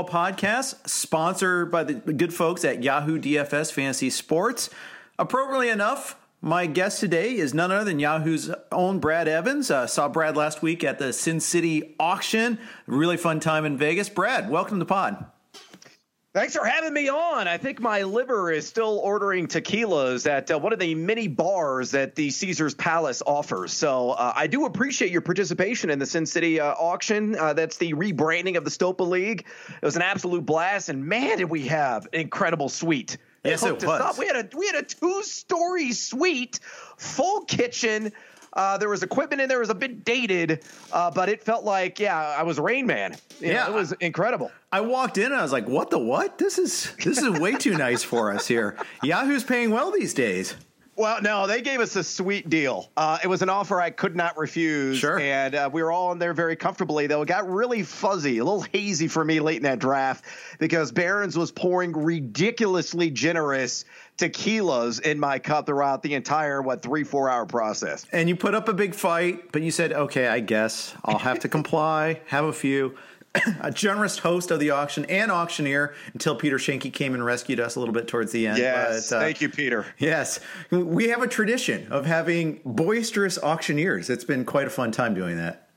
Football Podcast, sponsored by the good folks at Yahoo DFS Fantasy Sports. Appropriately enough, my guest today is none other than Yahoo's own Brad Evans. Uh, saw Brad last week at the Sin City auction. Really fun time in Vegas. Brad, welcome to the pod. Thanks for having me on. I think my liver is still ordering tequilas at uh, one of the many bars that the Caesars Palace offers. So uh, I do appreciate your participation in the Sin City uh, auction. Uh, that's the rebranding of the Stopa League. It was an absolute blast, and man, did we have an incredible suite. They Yes, it was. We had a we had a two story suite, full kitchen. Uh, there was equipment in there. It was a bit dated, uh, but it felt like, yeah, I was Rain Man. You know, Yeah. it was incredible. I walked in and I was like, "What the what? This is this is way too nice for us here." Yahoo's paying well these days. Well, no, they gave us a sweet deal. Uh, it was an offer I could not refuse. Sure. And uh, we were all in there very comfortably, though. It got really fuzzy, a little hazy for me late in that draft because Behrens was pouring ridiculously generous tequilas in my cup throughout the entire, what, three, four hour process. And you put up a big fight, but you said, "Okay, I guess I'll have to comply, have a few." a generous host of the auction and auctioneer until Peter Schoenke came and rescued us a little bit towards the end. Yes. But, uh, thank you, Peter. Yes, we have a tradition of having boisterous auctioneers. It's been quite a fun time doing that.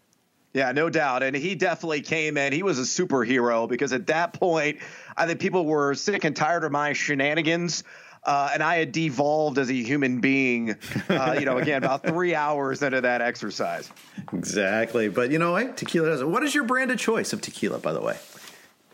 Yeah, no doubt. And he definitely came in. He was a superhero because at that point, I think people were sick and tired of my shenanigans. Uh, and I had devolved as a human being, uh, you know, again, about three hours into that exercise. Exactly. But you know what? Tequila does. What is your brand of choice of tequila, by the way?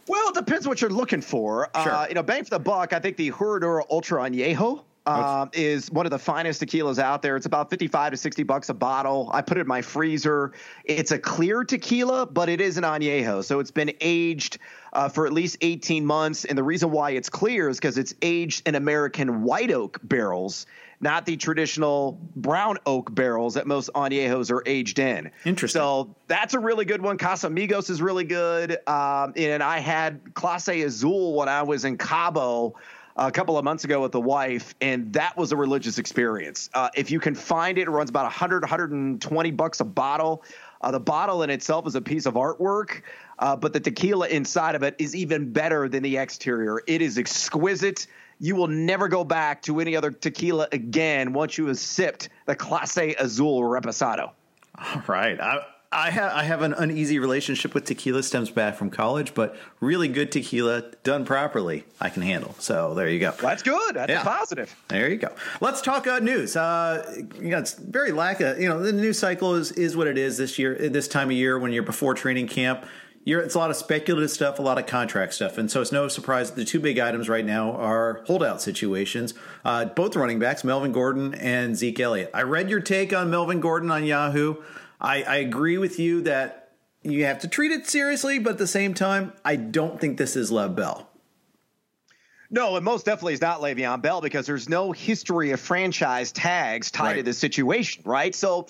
Well, it depends what you're looking for. Sure. Uh, you know, bang for the buck, I think the Herradura Ultra Añejo um, is one of the finest tequilas out there. It's about 55 to 60 bucks a bottle. I put it in my freezer. It's a clear tequila, but it is an añejo. So it's been aged uh, for at least 18 months. And the reason why it's clear is because it's aged in American white oak barrels, not the traditional brown oak barrels that most añejos are aged in. Interesting. So that's a really good one. Casamigos is really good. Um, and I had Clase Azul when I was in Cabo a couple of months ago with the wife, and that was a religious experience. Uh, if you can find it, it runs about 100, 120 bucks a bottle. Uh, the bottle in itself is a piece of artwork, uh, but the tequila inside of it is even better than the exterior. It is exquisite. You will never go back to any other tequila again once you have sipped the Clase Azul Reposado. All right. I, I have I have an uneasy relationship with tequila stems back from college, but really good tequila done properly, I can handle. So there you go. That's good. That's Yeah. a positive. There you go. Let's talk uh, news. Uh, you know, it's very lack of you know the news cycle is is what it is this year. This time of year when you're before training camp, you're it's a lot of speculative stuff, a lot of contract stuff, and so it's no surprise that the two big items right now are holdout situations. Uh, both running backs, Melvin Gordon and Zeke Elliott. I read your take on Melvin Gordon on Yahoo. I, I agree with you that you have to treat it seriously, but at the same time, I don't think this is Lev Bell. No, it most definitely is not Le'Veon Bell because there's no history of franchise tags tied to this situation, right? So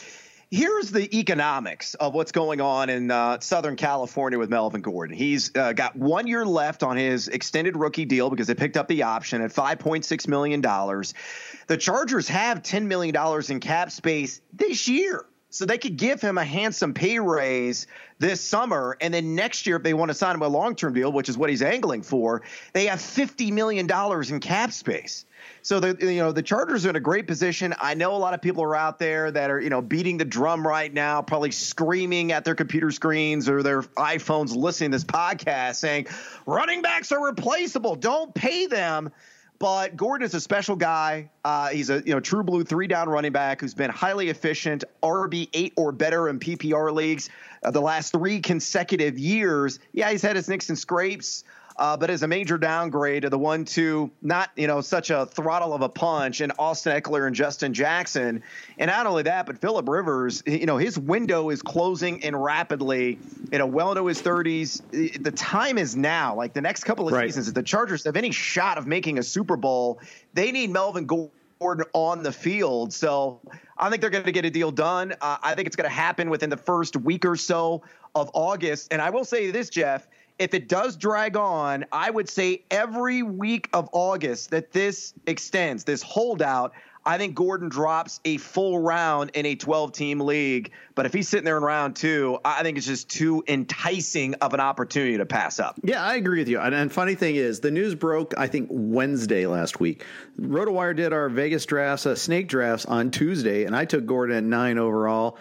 here's the economics of what's going on in uh, Southern California with Melvin Gordon. He's uh, got one year left on his extended rookie deal because they picked up the option at $5.6 million. The Chargers have $10 million in cap space this year. So they could give him a handsome pay raise this summer, and then next year, if they want to sign him a long-term deal, which is what he's angling for, they have fifty million dollars in cap space. So the you know the Chargers are in a great position. I know a lot of people are out there that are you know beating the drum right now, probably screaming at their computer screens or their iPhones, listening to this podcast, saying running backs are replaceable. Don't pay them. But Gordon is a special guy. Uh, he's a you know true blue three down running back who's been highly efficient, RB eight or better in PPR leagues uh, the last three consecutive years. Yeah, he's had his nicks and scrapes. Uh, but as a major downgrade to the one two, not you know such a throttle of a punch, and Austin Ekeler and Justin Jackson, and not only that, but Philip Rivers, you know his window is closing in rapidly. You know, well into his thirties. The time is now. Like the next couple of Right. seasons, if the Chargers have any shot of making a Super Bowl, they need Melvin Gordon on the field. So I think they're going to get a deal done. Uh, I think it's going to happen within the first week or so of August. And I will say this, Jeff. If it does drag on, I would say every week of August that this extends, this holdout, I think Gordon drops a full round in a 12 team league. But if he's sitting there in round two, I think it's just too enticing of an opportunity to pass up. Yeah, I agree with you. And, and funny thing is, the news broke, I think, Wednesday last week. RotoWire did our Vegas drafts, uh, snake drafts on Tuesday, and I took Gordon at nine overall.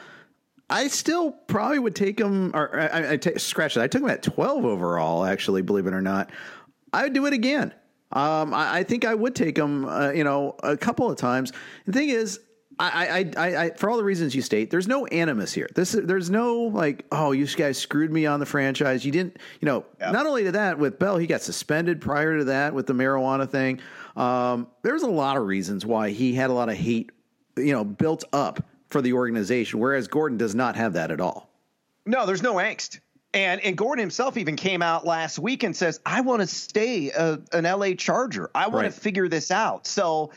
I still probably would take him, or I, scratch it. I took him at 12 overall, actually, believe it or not. I would do it again. Um, I, I think I would take him, uh, you know, a couple of times. The thing is, I, I, I, I, for all the reasons you state, there's no animus here. This, there's no like, oh, you guys screwed me on the franchise. You didn't, you know. Not only did that with Bell, he got suspended prior to that with the marijuana thing. Um, there's a lot of reasons why he had a lot of hate, you know, built up for the organization, whereas Gordon does not have that at all. No, there's no angst. And and Gordon himself even came out last week and says, "I want to stay a, an LA Charger. I want Right. to figure this out." So,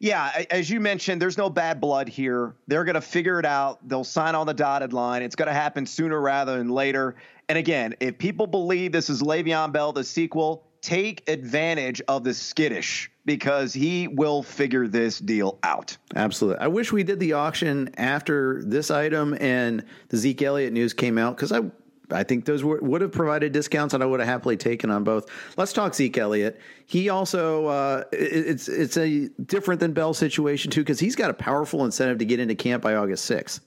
yeah, as you mentioned, there's no bad blood here. They're going to figure it out. They'll sign on the dotted line. It's going to happen sooner rather than later. And again, if people believe this is Le'Veon Bell, the sequel, take advantage of the skittish because he will figure this deal out. Absolutely. I wish we did the auction after this item and the Zeke Elliott news came out because I I think those would would have provided discounts and I would have happily taken on both. Let's talk Zeke Elliott. He also uh, it- it's it's a different than Bell situation too because he's got a powerful incentive to get into camp by August sixth.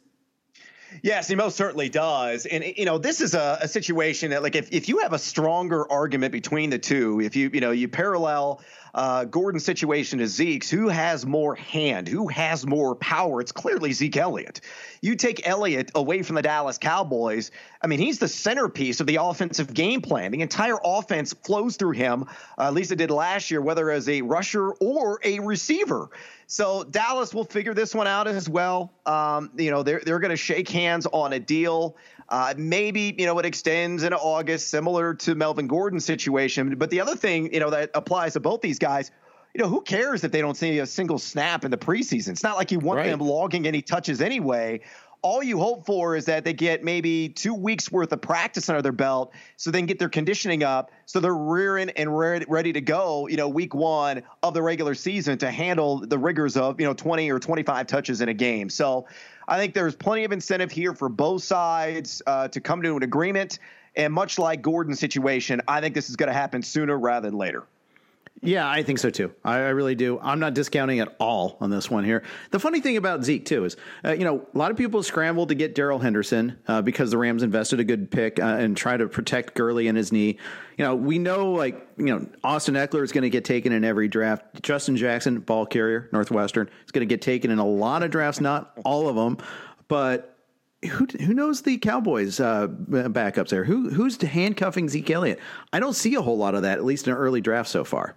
Yes, he most certainly does. And you know, this is a, a, situation that like if, if you have a stronger argument between the two, if you you know you parallel uh, Gordon's situation to Zeke's, who has more hand, who has more power? It's clearly Zeke Elliott. You take Elliott away from the Dallas Cowboys. I mean, he's the centerpiece of the offensive game plan. The entire offense flows through him, uh, at least it did last year, whether as a rusher or a receiver. So Dallas will figure this one out as well. Um, you know, they're they're going to shake hands on a deal. Uh, maybe you know it extends into August, similar to Melvin Gordon's situation. But the other thing you know that applies to both these guys, you know, who cares if they don't see a single snap in the preseason? It's not like you want right. them logging any touches anyway all you hope for is that they get maybe two weeks worth of practice under their belt so they can get their conditioning up so they're rearing and ready to go you know week one of the regular season to handle the rigors of you know 20 or 25 touches in a game. So i think there's plenty of incentive here for both sides uh, to come to an agreement. And much like gordon's situation i think this is going to happen sooner rather than later yeah, I think so too. I, I, really do. I'm not discounting at all on this one here. The funny thing about Zeke too is, uh, you know, a lot of people scrambled to get Darrell Henderson uh, because the Rams invested a good pick uh, and try to protect Gurley and his knee. You know, we know like you know Austin Ekeler is going to get taken in every draft. Justin Jackson, ball carrier, Northwestern, is going to get taken in a lot of drafts, not all of them, but who who knows the Cowboys uh, backups there? Who who's handcuffing Zeke Elliott? I don't see a whole lot of that, at least in early draft so far.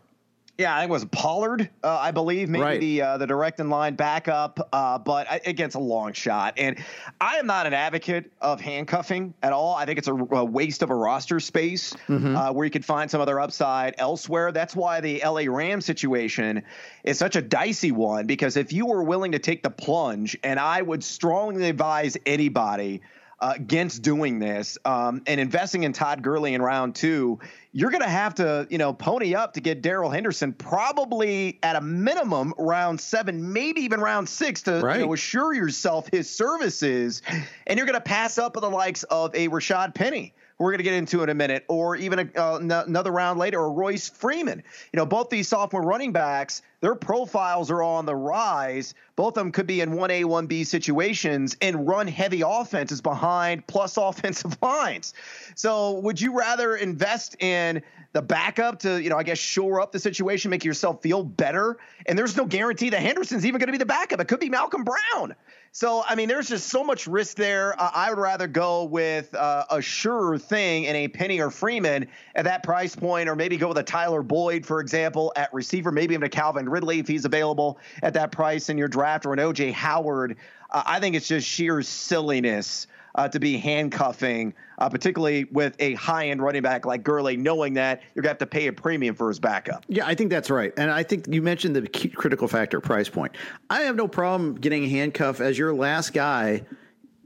Yeah, I think it was Pollard, uh, I believe, maybe right. the uh, the direct in line backup, uh, but against a long shot. And I am not an advocate of handcuffing at all. I think it's a, a waste of a roster space mm-hmm. Uh, where you could find some other upside elsewhere. That's why the LA Rams situation is such a dicey one because if you were willing to take the plunge, and I would strongly advise anybody uh, against doing this um, and investing in Todd Gurley in round two, you're going to have to, you know, pony up to get Darrell Henderson probably at a minimum round seven, maybe even round six to right. you know, assure yourself his services. And you're going to pass up on the likes of a Rashad Penny we're going to get into in a minute, or even a, uh, n- another round later, or Royce Freeman. You know, both these sophomore running backs, their profiles are on the rise. Both of them could be in 1A, 1B situations and run heavy offenses behind plus offensive lines. So, would you rather invest in the backup to, you know, I guess shore up the situation, make yourself feel better? And there's no guarantee that Henderson's even going to be the backup. It could be Malcolm Brown. So, I mean, there's just so much risk there. Uh, I would rather go with uh, a sure thing in a Penny or Freeman at that price point, or maybe go with a Tyler Boyd, for example, at receiver, maybe even a Calvin Ridley if he's available at that price in your draft, or an OJ Howard. Uh, I think it's just sheer silliness uh, to be handcuffing, uh, particularly with a high end running back like Gurley, knowing that you're going to have to pay a premium for his backup. Yeah, I think that's right. And I think you mentioned the critical factor price point. I have no problem getting a handcuff as your last guy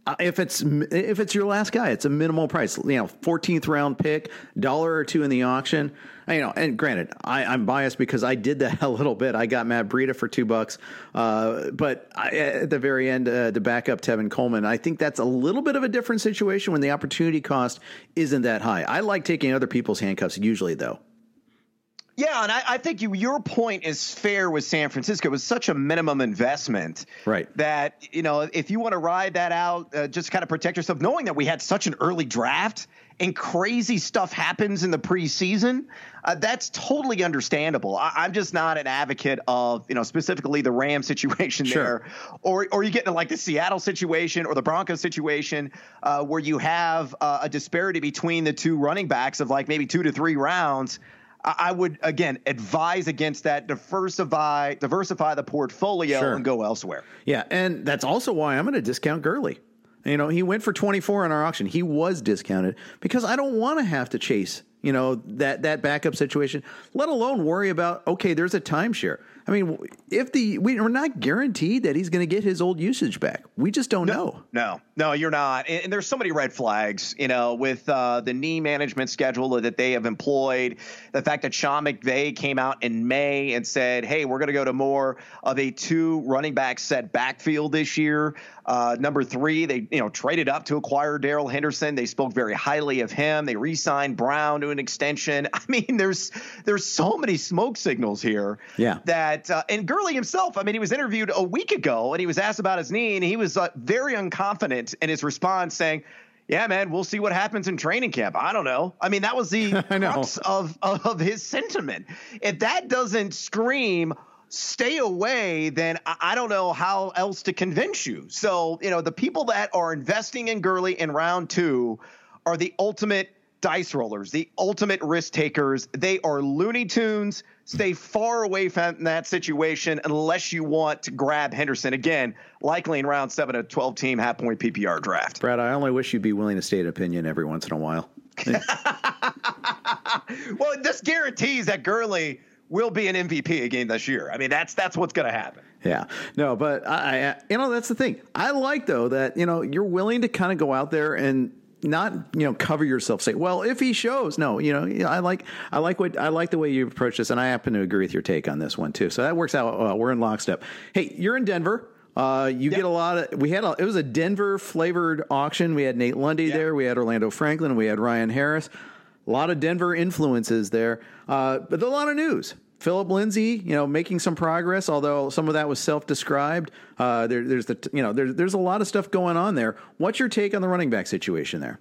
uh, if it's if it's your last guy, it's a minimal price. You know, fourteenth round pick, dollar or two in the auction. You know, and granted, I, am biased because I did that a little bit. I got Matt Breida for two bucks, uh, but I, at the very end uh, to back up Tevin Coleman, I think that's a little bit of a different situation when the opportunity cost isn't that high. I like taking other people's handcuffs usually, though. Yeah, and I, I, think you, your point is fair with San Francisco. It was such a minimum investment, right? That you know, if you want to ride that out, uh, just kind of protect yourself, knowing that we had such an early draft and crazy stuff happens in the preseason. Uh, that's totally understandable. I, am just not an advocate of you know specifically the Ram situation sure. there, or or you get into like the Seattle situation or the Broncos situation uh, where you have uh, a disparity between the two running backs of like maybe two to three rounds. I would again advise against that. Diversify, diversify the portfolio sure. and go elsewhere. Yeah, and that's also why I'm going to discount Gurley. You know, he went for 24 in our auction. He was discounted because I don't want to have to chase you know that that backup situation. Let alone worry about okay, there's a timeshare. I mean, if the we, are not guaranteed that he's going to get his old usage back, we just don't no, know. No, no, you're not. And, and, there's so many red flags, you know, with uh, the knee management schedule that they have employed. The fact that Sean McVay came out in May and said, "Hey, we're going to go to more of a two running back set backfield this year." Uh, number three, they you know traded up to acquire Darrell Henderson. They spoke very highly of him. They re-signed Brown to an extension. I mean, there's there's so many smoke signals here. Yeah. That uh, and Gurley himself. I mean, he was interviewed a week ago and he was asked about his knee and he was uh, very unconfident in his response, saying. Yeah, man, we'll see what happens in training camp. I don't know. I mean, that was the crux of, of his sentiment. If that doesn't scream stay away, then I don't know how else to convince you. So, you know, the people that are investing in Gurley in round two are the ultimate dice rollers, the ultimate risk takers. They are Looney Tunes. Stay far away from that situation unless you want to grab Henderson again, likely in round seven, a 12 team half point PPR draft. Brad, I only wish you'd be willing to state an opinion every once in a while. well, this guarantees that Gurley will be an MVP again this year. I mean, that's that's what's going to happen. Yeah, no, but I, I, you know, that's the thing. I like though that you know you're willing to kind of go out there and not you know cover yourself say well if he shows no you know i like i like what i like the way you approach this and i happen to agree with your take on this one too so that works out well we're in lockstep hey you're in denver uh, you yep. get a lot of. We had a, it was a Denver flavored auction. We had Nate Lundy yep. there. We had Orlando Franklin. We had Ryan Harris. A lot of Denver influences there, uh, but a lot of news. Philip Lindsay, you know, making some progress, although some of that was self-described. Uh, there, there's the, you know, there's there's a lot of stuff going on there. What's your take on the running back situation there?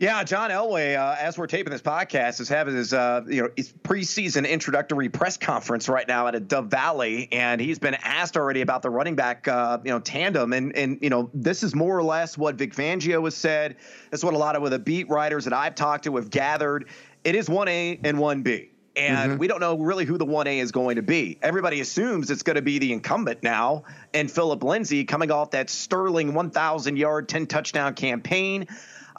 Yeah, John Elway, uh, as we're taping this podcast, is having his uh, you know his preseason introductory press conference right now at a Dove Valley, and he's been asked already about the running back uh, you know tandem, and and you know this is more or less what Vic Fangio has said. That's what a lot of the beat writers that I've talked to have gathered. It is one A and one B and mm-hmm. we don't know really who the 1A is going to be. Everybody assumes it's going to be the incumbent now, and Philip Lindsay coming off that sterling 1,000 yard, 10 touchdown campaign.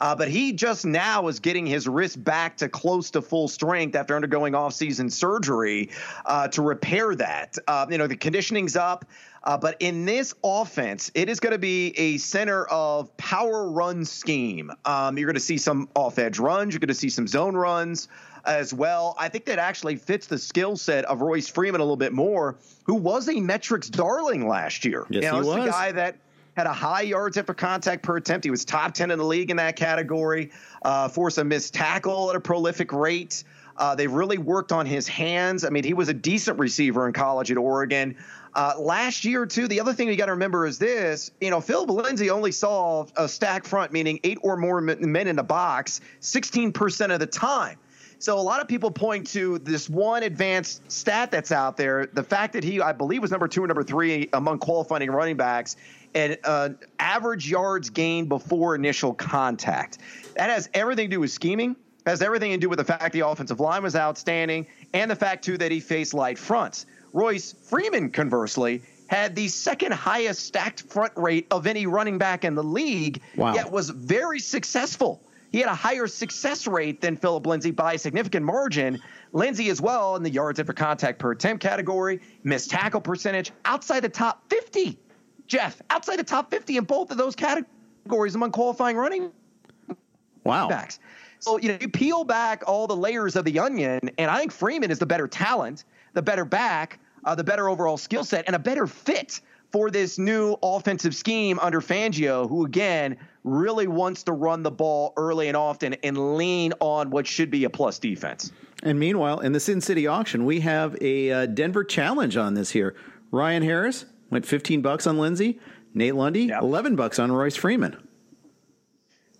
Uh, but he just now is getting his wrist back to close to full strength after undergoing off-season surgery uh, to repair that. Uh, you know, the conditioning's up. Uh, but in this offense, it is going to be a center of power run scheme. Um, you're going to see some off edge runs. You're going to see some zone runs as well. I think that actually fits the skill set of Royce Freeman a little bit more, who was a metrics darling last year. Yes, you know, he was. the guy that had a high yards after contact per attempt. He was top 10 in the league in that category, uh, forced a missed tackle at a prolific rate. Uh, they really worked on his hands. I mean, he was a decent receiver in college at Oregon. Uh, last year, too, the other thing you got to remember is this you know, Phil Lindsay only saw a stack front, meaning eight or more men in the box, 16% of the time. So a lot of people point to this one advanced stat that's out there. The fact that he, I believe, was number two or number three among qualifying running backs, and uh, average yards gained before initial contact. That has everything to do with scheming. Has everything to do with the fact the offensive line was outstanding, and the fact too that he faced light fronts. Royce Freeman, conversely, had the second highest stacked front rate of any running back in the league, wow. yet was very successful. He had a higher success rate than Philip Lindsay by a significant margin. Lindsay as well in the yards after contact per attempt category, missed tackle percentage outside the top 50. Jeff, outside the top 50 in both of those categories among qualifying running wow. backs. So, you know, you peel back all the layers of the onion, and I think Freeman is the better talent, the better back, uh, the better overall skill set, and a better fit for this new offensive scheme under Fangio, who again really wants to run the ball early and often and lean on what should be a plus defense. And meanwhile, in the Sin City auction, we have a uh, Denver challenge on this here. Ryan Harris went 15 bucks on Lindsay. Nate Lundy, yep. 11 bucks on Royce Freeman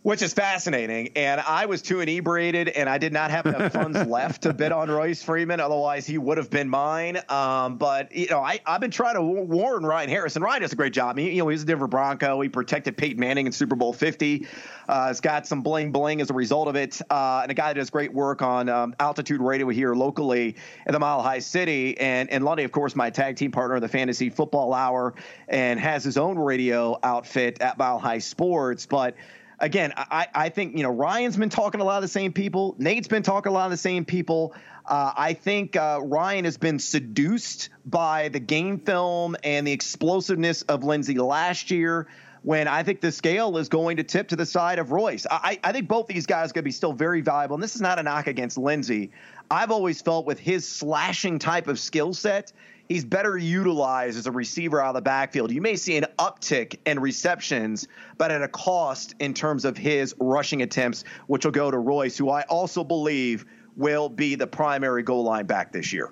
which is fascinating. And I was too inebriated, and I did not have enough funds left to bid on Royce Freeman. Otherwise, he would have been mine. Um, but you know, I, have been trying to warn Ryan Harrison. Ryan does a great job. He, you know, he's a Denver Bronco. He protected Peyton Manning in Super Bowl Fifty. Uh, has got some bling bling as a result of it, uh, and a guy that does great work on um, altitude radio here locally in the Mile High City. And and Lundy, of course, my tag team partner in the Fantasy Football Hour, and has his own radio outfit at Mile High Sports, but again, I, I think, you know, Ryan's been talking a lot of the same people. Nate's been talking a lot of the same people. Uh, I think uh, Ryan has been seduced by the game film and the explosiveness of Lindsay last year when I think the scale is going to tip to the side of Royce. I, I think both these guys are going to be still very valuable. And this is not a knock against Lindsay. I've always felt with his slashing type of skill set, he's better utilized as a receiver out of the backfield. You may see an uptick in receptions, but at a cost in terms of his rushing attempts, which will go to Royce, who I also believe will be the primary goal line back this year.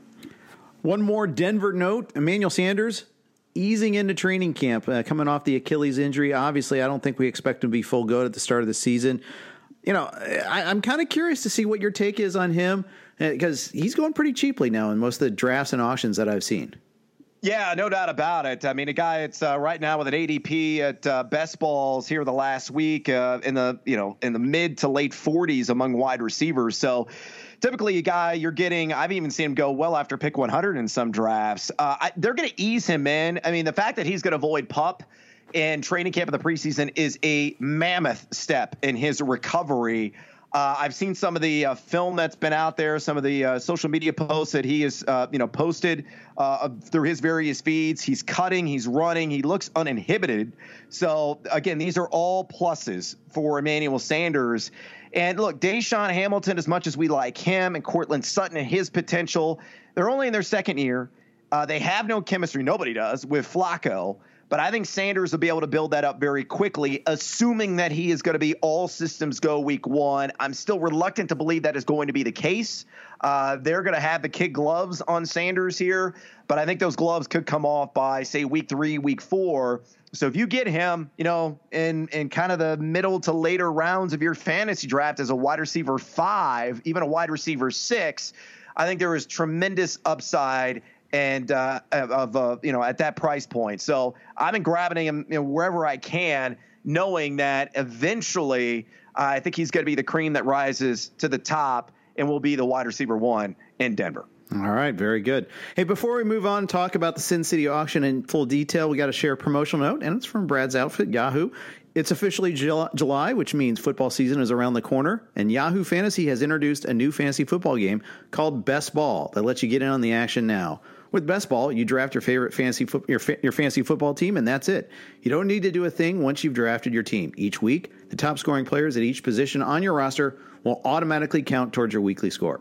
One more Denver note Emmanuel Sanders easing into training camp, uh, coming off the Achilles injury. Obviously, I don't think we expect him to be full go at the start of the season. You know, I, I'm kind of curious to see what your take is on him because he's going pretty cheaply now in most of the drafts and auctions that I've seen. Yeah, no doubt about it. I mean, a guy it's uh, right now with an ADP at uh, best balls here the last week uh, in the you know in the mid to late 40s among wide receivers. So typically a guy you're getting. I've even seen him go well after pick 100 in some drafts. Uh, I, they're going to ease him in. I mean, the fact that he's going to avoid pup in training camp in the preseason is a mammoth step in his recovery. Uh, I've seen some of the uh, film that's been out there, some of the uh, social media posts that he has, uh, you know, posted uh, through his various feeds. He's cutting, he's running, he looks uninhibited. So again, these are all pluses for Emmanuel Sanders. And look, DaeSean Hamilton, as much as we like him, and Courtland Sutton and his potential, they're only in their second year. Uh, they have no chemistry. Nobody does with Flacco. But I think Sanders will be able to build that up very quickly, assuming that he is going to be all systems go week one. I'm still reluctant to believe that is going to be the case. Uh, they're going to have the kid gloves on Sanders here, but I think those gloves could come off by, say, week three, week four. So if you get him, you know, in in kind of the middle to later rounds of your fantasy draft as a wide receiver five, even a wide receiver six, I think there is tremendous upside and uh, of uh, you know at that price point. So I've been grabbing him you know, wherever I can, knowing that eventually uh, I think he's going to be the cream that rises to the top and will be the wide receiver one in Denver. All right, very good. Hey, before we move on, and talk about the Sin City auction in full detail. We got to share a promotional note, and it's from Brad's Outfit, Yahoo. It's officially July, which means football season is around the corner, and Yahoo Fantasy has introduced a new fantasy football game called Best Ball that lets you get in on the action now. With Best Ball, you draft your favorite fantasy fo- your, fa- your fantasy football team, and that's it. You don't need to do a thing once you've drafted your team. Each week, the top scoring players at each position on your roster will automatically count towards your weekly score.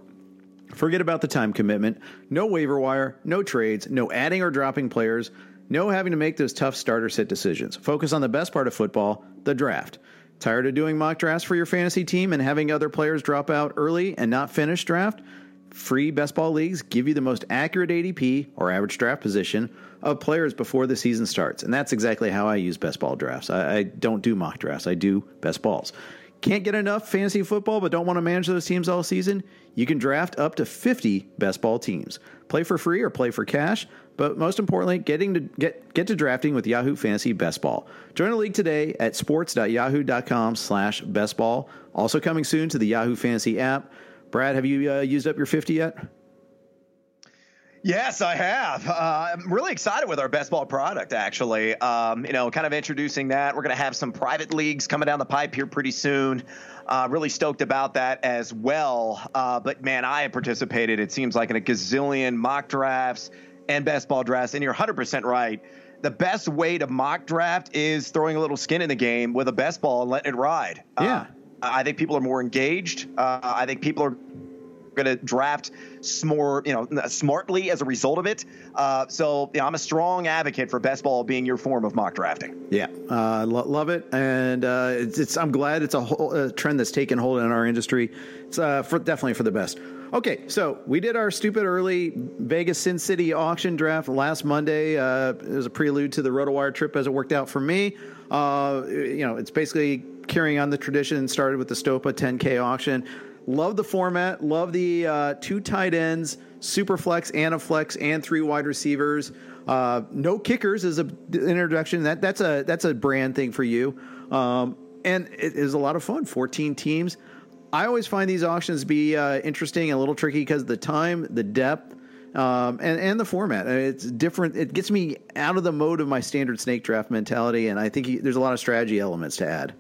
Forget about the time commitment. No waiver wire, no trades, no adding or dropping players, no having to make those tough starter sit decisions. Focus on the best part of football, the draft. Tired of doing mock drafts for your fantasy team and having other players drop out early and not finish draft? Free best ball leagues give you the most accurate ADP or average draft position of players before the season starts. And that's exactly how I use best ball drafts. I, I don't do mock drafts, I do best balls. Can't get enough fantasy football but don't want to manage those teams all season? You can draft up to 50 best ball teams. Play for free or play for cash, but most importantly, getting to get get to drafting with Yahoo Fantasy Best Ball. Join the league today at sports.yahoo.com/bestball. Also coming soon to the Yahoo Fantasy app. Brad, have you uh, used up your 50 yet? Yes, I have. Uh, I'm really excited with our best ball product, actually. Um, you know, kind of introducing that. We're going to have some private leagues coming down the pipe here pretty soon. Uh, really stoked about that as well. Uh, but man, I have participated, it seems like, in a gazillion mock drafts and best ball drafts. And you're 100% right. The best way to mock draft is throwing a little skin in the game with a best ball and letting it ride. Yeah. I think people are more engaged. Uh, I think people are going to draft more, you know, smartly as a result of it. Uh, so you know, I'm a strong advocate for best ball being your form of mock drafting. Yeah, uh, lo- love it, and uh, it's, it's, I'm glad it's a whole a trend that's taken hold in our industry. It's uh, for, definitely for the best. Okay, so we did our stupid early Vegas Sin City auction draft last Monday. Uh, it was a prelude to the RotoWire trip as it worked out for me. Uh, you know, it's basically carrying on the tradition. Started with the Stopa 10K auction. Love the format. Love the uh, two tight ends, super flex, and a flex, and three wide receivers. Uh, no kickers is an introduction. That that's a that's a brand thing for you. Um, and it is a lot of fun. 14 teams. I always find these auctions be uh, interesting and a little tricky because the time, the depth, um, and and the format. It's different. It gets me out of the mode of my standard snake draft mentality, and I think there's a lot of strategy elements to add.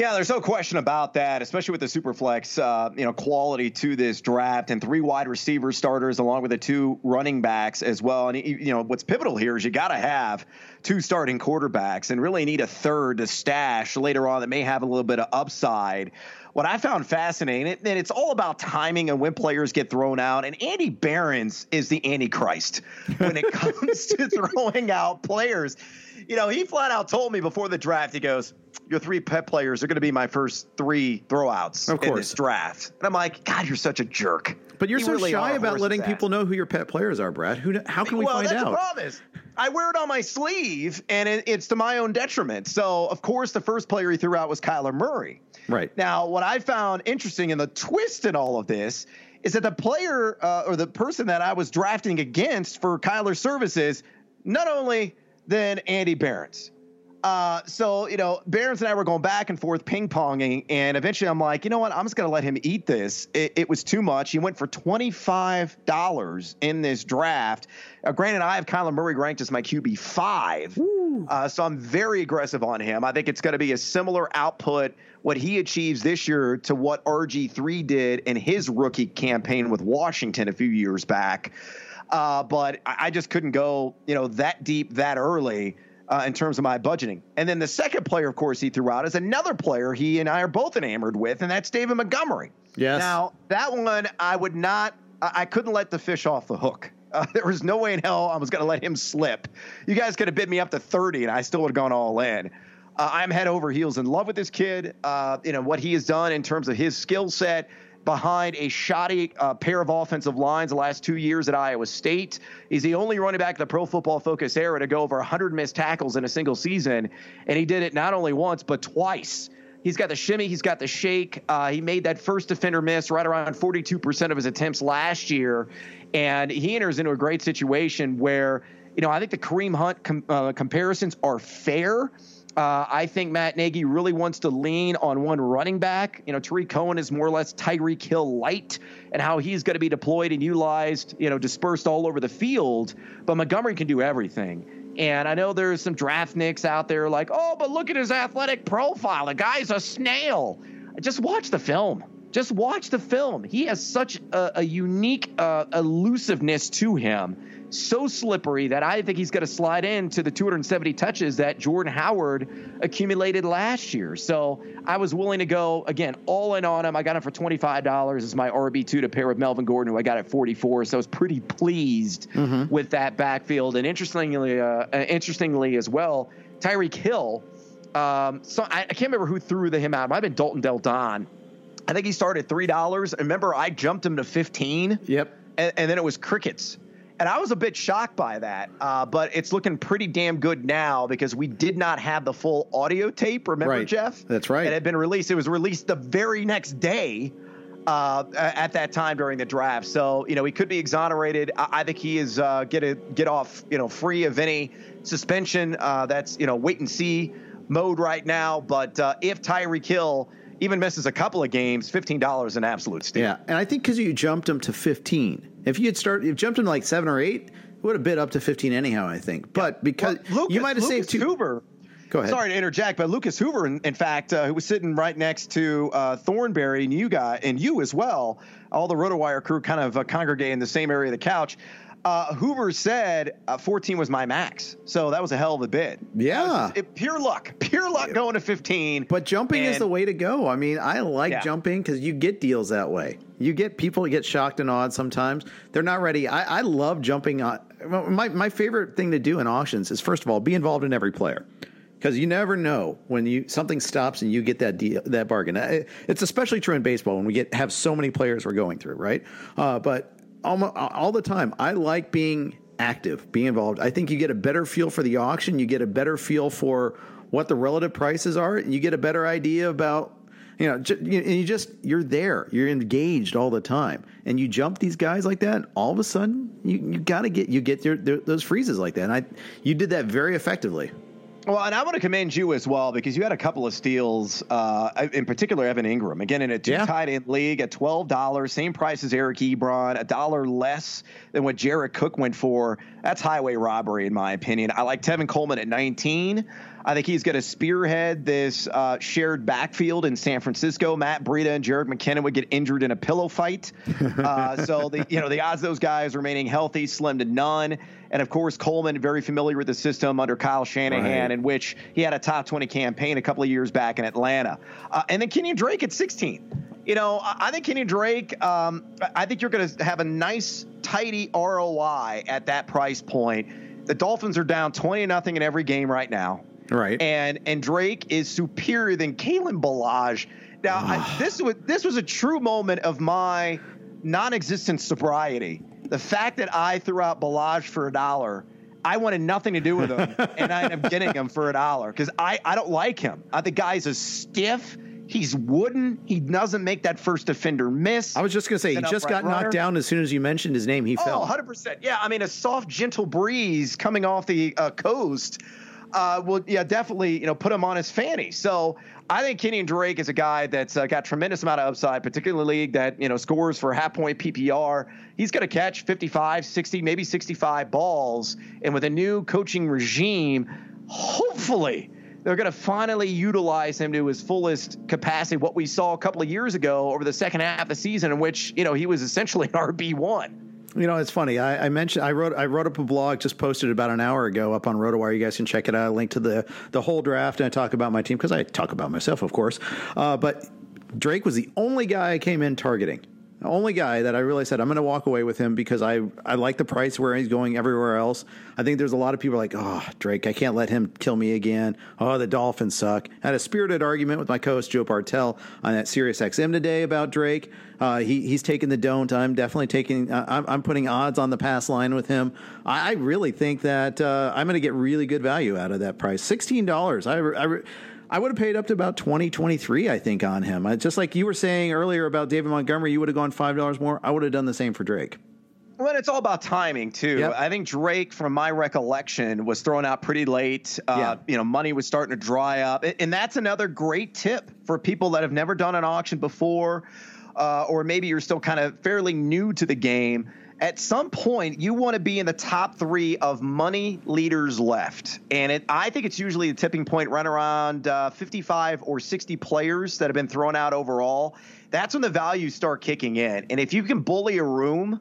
Yeah, there's no question about that, especially with the superflex, uh, you know, quality to this draft and three wide receiver starters along with the two running backs as well. And you know, what's pivotal here is you got to have two starting quarterbacks and really need a third to stash later on that may have a little bit of upside. What I found fascinating, and it's all about timing and when players get thrown out. And Andy Behrens is the Antichrist when it comes to throwing out players. You know, he flat out told me before the draft, he goes, your three pet players are going to be my first three throwouts of in this draft. And I'm like, God, you're such a jerk. But you're You so really shy about letting people know who your pet players are, Brad. Who? How can we well, find that's out? the problem is, I wear it on my sleeve, and it, it's to my own detriment. So, of course, the first player he threw out was Kyler Murray. Right. Now, what I found interesting in the twist in all of this is that the player uh, or the person that I was drafting against for Kyler's services, not only than Andy Behrens. Uh, so, you know, Behrens and I were going back and forth ping ponging, and eventually I'm like, you know what? I'm just going to let him eat this. It, it was too much. He went for $25 in this draft. Uh, granted, I have Kyler Murray ranked as my QB five, uh, so I'm very aggressive on him. I think it's going to be a similar output what he achieves this year to what RG3 did in his rookie campaign with Washington a few years back. Uh, but I I just couldn't go, you know, that deep that early uh, in terms of my budgeting. And then the second player, of course, he threw out is another player he and I are both enamored with, and that's David Montgomery. Yes. Now that one, I would not, I, I couldn't let the fish off the hook. Uh, there was no way in hell I was going to let him slip. You guys could have bid me up to 30 and I still would have gone all in. Uh, I'm head over heels in love with this kid. Uh, you know, what he has done in terms of his skill set behind a shoddy uh, pair of offensive lines the last two years at Iowa State. He's the only running back in the pro football focus era to go over 100 missed tackles in a single season. And he did it not only once, but twice. He's got the shimmy, he's got the shake. Uh, he made that first defender miss right around 42% of his attempts last year. And he enters into a great situation where, you know, I think the Kareem Hunt com- uh, comparisons are fair. Uh, I think Matt Nagy really wants to lean on one running back. You know, Tarik Cohen is more or less Tyreek Hill light and how he's going to be deployed and utilized, you know, dispersed all over the field. But Montgomery can do everything. And I know there's some draft nicks out there like, oh, but look at his athletic profile. The guy's a snail. Just watch the film. Just watch the film. He has such a, a unique uh, elusiveness to him so slippery that I think he's going to slide into the 270 touches that Jordan Howard accumulated last year. So I was willing to go again all in on him. I got him for $25 as my RB2 to pair with Melvin Gordon, who I got at 44. So I was pretty pleased with that backfield. And interestingly, uh, uh, interestingly as well, Tyreek Hill. Um, so I, I can't remember who threw the him out. It might have been Dalton Del Don. I think he started three dollars. Remember, I jumped him to fifteen Yep. and, and then it was crickets. And I was a bit shocked by that, uh, but it's looking pretty damn good now because we did not have the full audio tape. Remember, Right. Jeff? That's right. It had been released. It was released the very next day uh, at that time during the draft. So you know he could be exonerated. I, I think he is uh, get a, get off you know free of any suspension. Uh, that's you know wait and see mode right now. But uh, if Tyreek Hill even misses a couple of games, fifteen dollars is an absolute steal. Yeah, and I think because you jumped him to 15. If you had started, you jumped to like seven or eight, it would have bid up to 15 anyhow. I think, but because Well, Lucas, you might have Lucas saved two. Hoover. Go ahead. Sorry to interject, but Lucas Hoover, in, in fact, uh, who was sitting right next to uh, Thornberry and you guy and you as well, all the RotoWire crew kind of uh, congregate in the same area of the couch. Uh, Hoover said uh, 14 was my max, so that was a hell of a bid. Yeah. Just- it- pure luck, pure luck going to 15. But jumping is the way to go. I mean, I like Yeah. jumping because you get deals that way. You get people get shocked and awed sometimes. They're not ready. I, I love jumping. On, my, my favorite thing to do in auctions is, first of all, be involved in every player. Because you never know when you something stops and you get that deal, that bargain. Uh, It's especially true in baseball when we get have so many players we're going through, right? Uh, but almost, all the time, I like being active, being involved. I think you get a better feel for the auction. You get a better feel for what the relative prices are. And you get a better idea about you know, and you just you're there, you're engaged all the time, and you jump these guys like that. All of a sudden, you you got to get you get your, those freezes like that. And I you did that very effectively. Well, and I want to commend you as well because you had a couple of steals, uh, in particular Evan Engram. Again, in a two Yeah. tight end league at twelve dollars, same price as Eric Ebron, a dollar less than what Jared Cook went for. That's highway robbery, in my opinion. I like Tevin Coleman at nineteen. I think he's going to spearhead this uh, shared backfield in San Francisco. Matt Breida and Jerick McKinnon would get injured in a pillow fight. Uh, so the you know the odds of those guys remaining healthy slim to none. And of course Coleman very familiar with the system under Kyle Shanahan, Right. in which he had a top twenty campaign a couple of years back in Atlanta. Uh, and then Kenyan Drake at sixteen. You know, I think Kenyan Drake. Um, I think you're going to have a nice, tidy ROI at that price point. The Dolphins are down twenty nothing in every game right now. Right. And and Drake is superior than Kalen Ballage. Now, I, this was this was a true moment of my non-existent sobriety. The fact that I threw out Ballage for a dollar, I wanted nothing to do with him, and I ended up getting him for a dollar because I I don't like him. I think guy's a stiff. He's wooden. He doesn't make that first defender miss. I was just going to say, he just got knocked down as soon as you mentioned his name. He oh, fell. 100%. Yeah. I mean, a soft, gentle breeze coming off the uh, coast uh, will, yeah, definitely, you know, put him on his fanny. So I think Kenyan Drake is a guy that's uh, got tremendous amount of upside, particularly league that, you know, scores for half point PPR. He's going to catch 55, 60, maybe 65 balls. And with a new coaching regime, hopefully, they're going to finally utilize him to his fullest capacity. What we saw a couple of years ago over the second half of the season, in which you know he was essentially an RB one. You know, it's funny. I, I, mentioned I wrote I wrote up a blog just posted about an hour ago up on RotoWire. You guys can check it out. I link to the the whole draft and I talk about my team because I talk about myself, of course. Uh, but Drake was the only guy I came in targeting. Only guy that I really said I'm going to walk away with him because I I like the price where he's going everywhere else. I think there's a lot of people like, oh Drake, I can't let him kill me again. Oh the Dolphins suck. I had a spirited argument with my co-host Joe Bartel on that Sirius XM today about Drake. Uh, he he's taking the don't. I'm definitely taking. Uh, I'm, I'm, putting odds on the pass line with him. I, I really think that uh, I'm going to get really good value out of that price. Sixteen dollars. I, I I would have paid up to about 20, 23, I think, on him. I, just like you were saying earlier about David Montgomery, you would have gone $5 more. I would have done the same for Drake. Well, it's all about timing too. Yep. I think Drake, from my recollection, was thrown out pretty late. Uh, yeah. You know, money was starting to dry up, and that's another great tip for people that have never done an auction before, uh, or maybe you're still kind of fairly new to the game at some point you want to be in the top three of money leaders left. And it, i think it's usually the tipping point right around uh, 55 or 60 players that have been thrown out overall. That's when the values start kicking in. And if you can bully a room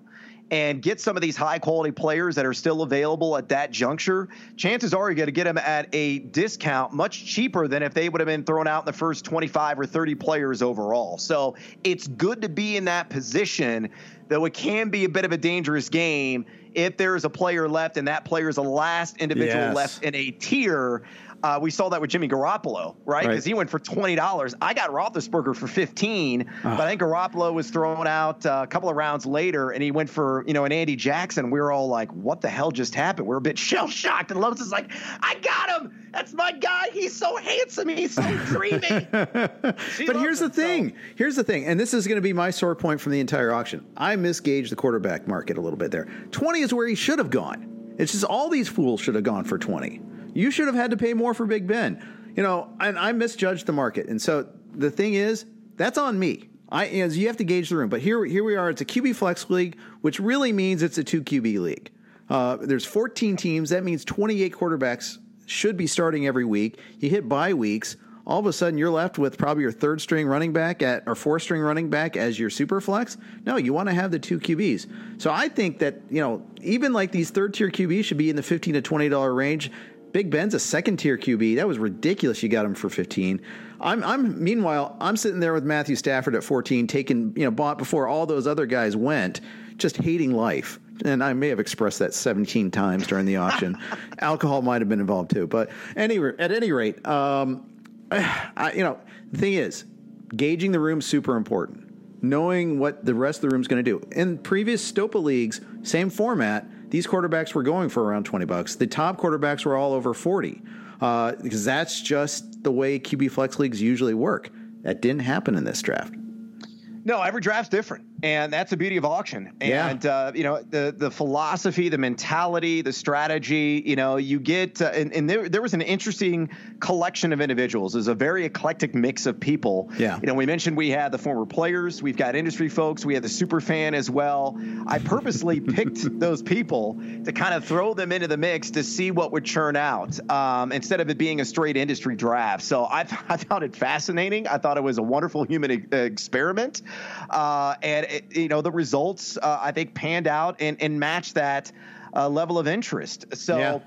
and get some of these high quality players that are still available at that juncture, chances are you're going to get them at a discount much cheaper than if they would have been thrown out in the first 25 or 30 players overall. So it's good to be in that position though it can be a bit of a dangerous game if there is a player left and that player is the last individual yes. left in a tier. Uh, we saw that with Jimmy Garoppolo, right? Because right. he went for twenty dollars. I got Roethlisberger for fifteen, uh. but I think Garoppolo was thrown out uh, a couple of rounds later, and he went for you know an Andy Jackson. We were all like, "What the hell just happened?" We are a bit shell shocked, and Loza is like, "I got him! That's my guy. He's so handsome. He's so dreamy." but here's the thing. So. Here's the thing, and this is going to be my sore point from the entire auction. I misgauged the quarterback market a little bit there. Twenty is where he should have gone. It's just all these fools should have gone for twenty. You should have had to pay more for Big Ben. You know, and I misjudged the market. And so the thing is, that's on me. I as you have to gauge the room. But here here we are. It's a QB flex league, which really means it's a two QB league. Uh, there's 14 teams. That means 28 quarterbacks should be starting every week. You hit bye weeks. All of a sudden, you're left with probably your third string running back at or fourth string running back as your super flex. No, you want to have the two QBs. So I think that you know even like these third tier QBs should be in the 15 to 20 dollar range. Big Ben's a second tier QB. That was ridiculous. You got him for 15. I'm, I'm meanwhile, I'm sitting there with Matthew Stafford at 14, taking, you know, bought before all those other guys went, just hating life. And I may have expressed that 17 times during the auction. Alcohol might have been involved too. But any, at any rate, um, I, you know, the thing is, gauging the room super important. Knowing what the rest of the room's going to do. In previous Stopa leagues, same format these quarterbacks were going for around 20 bucks. The top quarterbacks were all over 40 uh, because that's just the way QB flex leagues usually work. That didn't happen in this draft. No, every draft's different and that's the beauty of auction. And yeah. uh, you know the the philosophy, the mentality, the strategy. You know, you get uh, and, and, there there was an interesting collection of individuals. There's a very eclectic mix of people. Yeah. You know, we mentioned we had the former players, we've got industry folks, we had the super fan as well. I purposely picked those people to kind of throw them into the mix to see what would churn out um, instead of it being a straight industry draft. So I, I found it fascinating. I thought it was a wonderful human experiment, uh, and it, you know the results uh, I think panned out and, and matched that uh, level of interest. So. Yeah.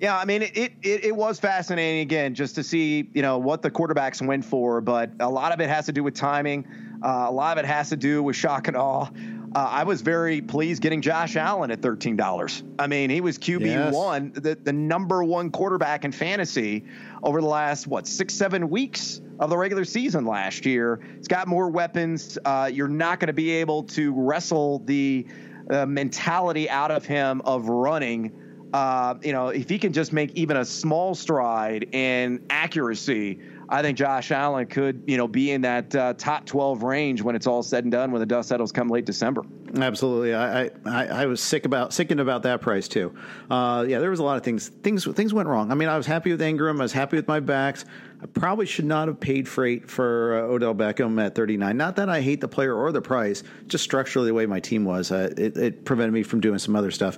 Yeah, I mean, it, it it was fascinating again just to see you know what the quarterbacks went for, but a lot of it has to do with timing. Uh, a lot of it has to do with shock and awe. Uh, I was very pleased getting Josh Allen at thirteen dollars. I mean, he was QB yes. one, the, the number one quarterback in fantasy over the last what six seven weeks of the regular season last year. He's got more weapons. Uh, you're not going to be able to wrestle the uh, mentality out of him of running. Uh, you know, if he can just make even a small stride in accuracy I think Josh Allen could, you know, be in that uh, top 12 range when it's all said and done when the dust settles come late December. Absolutely, I I, I was sick about sickened about that price too. Uh, yeah, there was a lot of things things things went wrong. I mean, I was happy with Engram. I was happy with my backs. I probably should not have paid freight for uh, Odell Beckham at 39. Not that I hate the player or the price, just structurally the way my team was, uh, it, it, prevented me from doing some other stuff.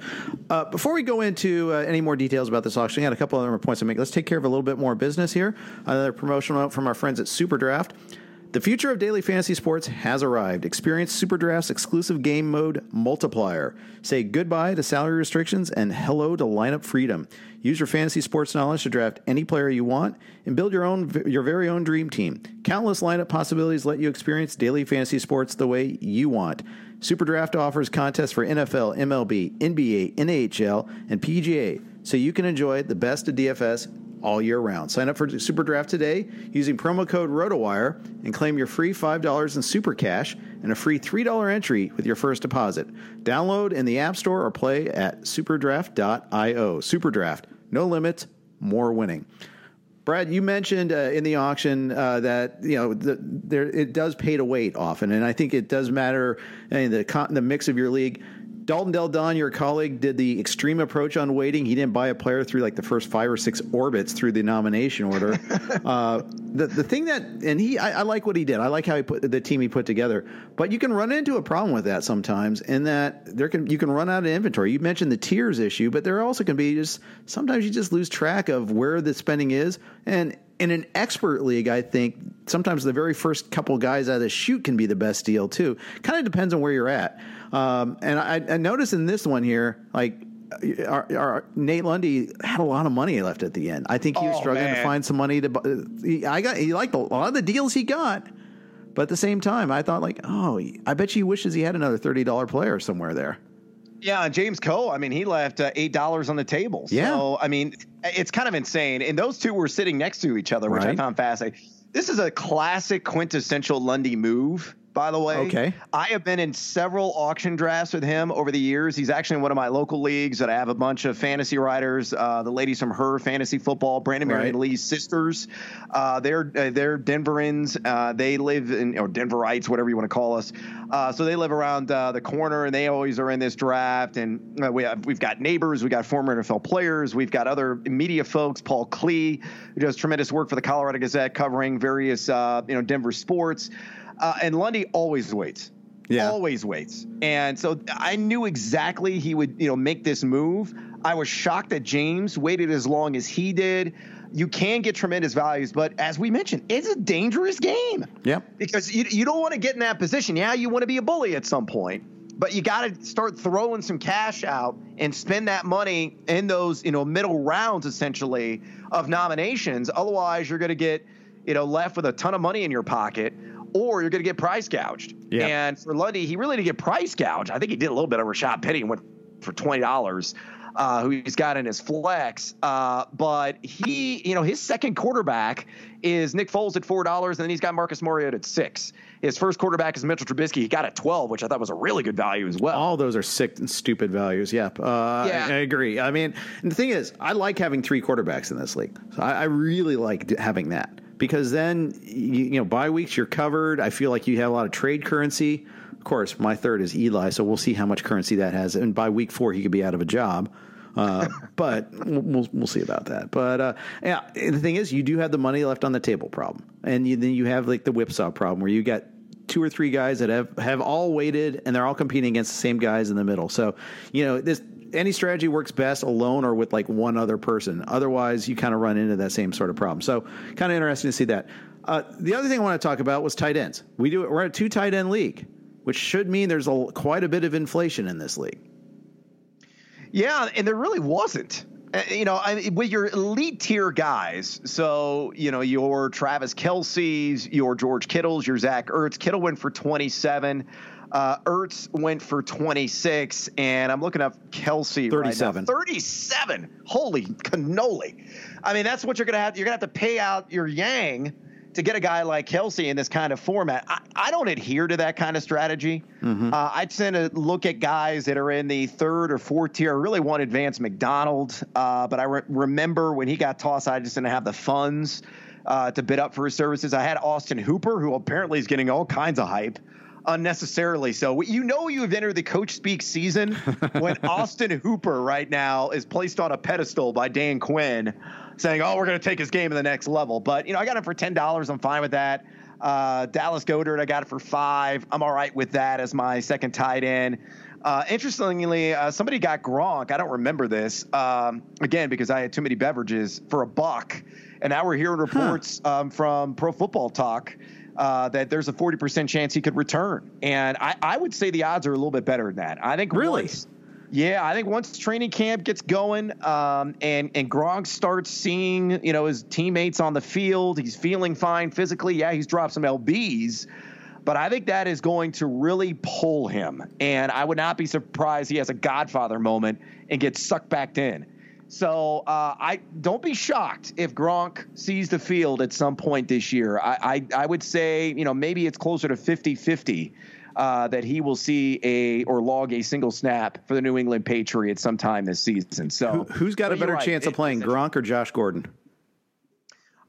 Uh, before we go into uh, any more details about this auction, I had a couple other points to make. Let's take care of a little bit more business here. Another promotional note from our friends at Super Draft. The future of daily fantasy sports has arrived. Experience Superdraft's exclusive game mode multiplier. Say goodbye to salary restrictions and hello to lineup freedom. Use your fantasy sports knowledge to draft any player you want and build your own your very own dream team. Countless lineup possibilities let you experience daily fantasy sports the way you want. Superdraft offers contests for NFL, MLB, NBA, NHL, and PGA, so you can enjoy the best of DFS all year round. Sign up for Super Draft today using promo code ROTOWIRE and claim your free $5 in Super Cash and a free $3 entry with your first deposit. Download in the App Store or play at superdraft.io. Superdraft, no limits, more winning. Brad, you mentioned uh, in the auction uh, that you know the, there it does pay to wait often, and I think it does matter in the the mix of your league. Dalton Del Don, your colleague, did the extreme approach on waiting. He didn't buy a player through like the first five or six orbits through the nomination order. uh, the the thing that and he, I, I, like what he did. I like how he put the team he put together. But you can run into a problem with that sometimes, in that there can you can run out of inventory. You mentioned the tiers issue, but there also can be just sometimes you just lose track of where the spending is and in an expert league, I think sometimes the very first couple guys out of the shoot can be the best deal too. Kind of depends on where you're at. Um, and I, I noticed in this one here, like our, our, Nate Lundy had a lot of money left at the end. I think he was oh, struggling man. to find some money to. He, I got he liked a lot of the deals he got, but at the same time, I thought like, oh, I bet you he wishes he had another thirty dollar player somewhere there. Yeah, James Koh. I mean, he left uh, eight dollars on the table. Yeah. I mean, it's kind of insane. And those two were sitting next to each other, which right. I found fascinating. This is a classic quintessential Lundy move by the way. Okay. I have been in several auction drafts with him over the years. He's actually in one of my local leagues that I have a bunch of fantasy writers. Uh, the ladies from her fantasy football, Brandon Mary right. Lee's sisters. Uh, they're uh, they're Denverans. Uh, they live in or Denverites, whatever you want to call us. Uh, so they live around uh, the corner, and they always are in this draft. And we have, we've got neighbors, we got former NFL players, we've got other media folks. Paul Klee, who does tremendous work for the Colorado Gazette, covering various you know Denver sports. Uh, and Lundy always waits. Yeah. Always waits. And so I knew exactly he would, you know, make this move. I was shocked that James waited as long as he did. You can get tremendous values, but as we mentioned, it's a dangerous game. Yeah. Because you, you don't want to get in that position. Yeah, you want to be a bully at some point but you got to start throwing some cash out and spend that money in those you know middle rounds essentially of nominations otherwise you're going to get you know left with a ton of money in your pocket or you're going to get price gouged. Yeah. And for Lundy, he really didn't get price gouged. I think he did a little bit over Rashaad Penny and went for twenty dollars. Uh, who he's got in his flex. Uh, but he, you know, his second quarterback is Nick Foles at four dollars, and then he's got Marcus Mariota at six. His first quarterback is Mitchell Trubisky. He got at twelve, which I thought was a really good value as well. All those are sick and stupid values. Yep, uh, yeah, I, I, agree. I mean, the thing is, I like having three quarterbacks in this league. So I, I really like having that because then you, you know bye weeks you're covered. I feel like you have a lot of trade currency. Of course, my third is Eli, so we'll see how much currency that has. And by week four, he could be out of a job. Uh, but we'll we'll see about that. But uh, yeah, the thing is, you do have the money left on the table problem, and you, then you have like the whipsaw problem where you got two or three guys that have have all waited and they're all competing against the same guys in the middle. So you know this any strategy works best alone or with like one other person. Otherwise, you kind of run into that same sort of problem. So, kind of interesting to see that. Uh, the other thing I want to talk about was tight ends. We do it, we're a two tight end league, which should mean there's a, quite a bit of inflation in this league. Yeah, and there really wasn't. Uh, you know, I, with your elite tier guys, so you know your Travis Kelce's, your George Kittle's, your Zach Ertz. Kittle went for 27. Uh, Ertz went for 26, and I'm looking up Kelce. 37. Right 37. Holy cannoli. I mean, that's what you're going to have. You're to have to pay out your Yang to get a guy like Kelce in this kind of format. I, I don't adhere to that kind of strategy. Mm-hmm. Uh, I tend to look at guys that are in the third or fourth tier. I really want Vance McDonald, uh, but I re- remember when he got tossed, I just didn't have the funds uh, to bid up for his services. I had Austin Hooper, who apparently is getting all kinds of hype unnecessarily. So you know you have entered the coach speak season when Austin Hooper right now is placed on a pedestal by Dan Quinn, saying, "Oh, we're going to take his game to the next level." But you know, I got him for ten dollars. I'm fine with that. Uh, Dallas Goedert, I got it for five. I'm all right with that as my second tight end. Uh, interestingly, uh, somebody got Gronk. I don't remember this um, again because I had too many beverages for a buck, and now we're hearing reports huh. um, from Pro Football Talk uh, that there's a 40% chance he could return. And I, I, would say the odds are a little bit better than that. I think really. Once, yeah, I think once training camp gets going um, and and Gronk starts seeing you know his teammates on the field, he's feeling fine physically. Yeah, he's dropped some lbs, but I think that is going to really pull him. And I would not be surprised he has a Godfather moment and gets sucked back in. So uh, I don't be shocked if Gronk sees the field at some point this year. I, I, I would say, you know, maybe it's closer to 50 50 uh, that he will see a or log a single snap for the New England Patriots sometime this season. So Who, has got a better chance of playing, Gronk or Josh Gordon?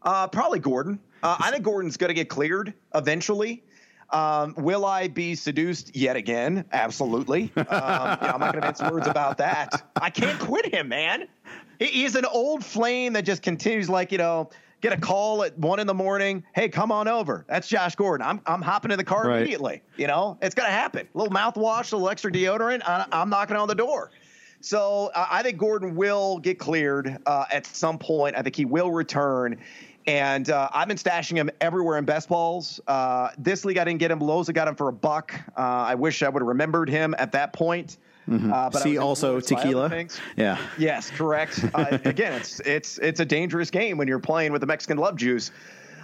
Uh, probably Gordon. Uh, I think Gordon's going to get cleared eventually. Um, will I be seduced yet again? Absolutely. Um, I'm not going to mince words about that. I can't quit him, man. He's an old flame that just continues, like you know, get a call at one in the morning. Hey, come on over. That's Josh Gordon. I'm I'm hopping in the car right. immediately. You know, it's going to happen. A little mouthwash, a little extra deodorant. I, am knocking on the door. So uh, I think Gordon will get cleared uh, at some point. I think he will return. And uh, I've been stashing him everywhere in best balls. Uh, this league, I didn't get him. Loza got him for a buck. Uh, I wish I would have remembered him at that point. Mm-hmm. Uh, but See also tequila. Yeah. Yes, correct. Uh, again, it's it's it's a dangerous game when you're playing with the Mexican love juice.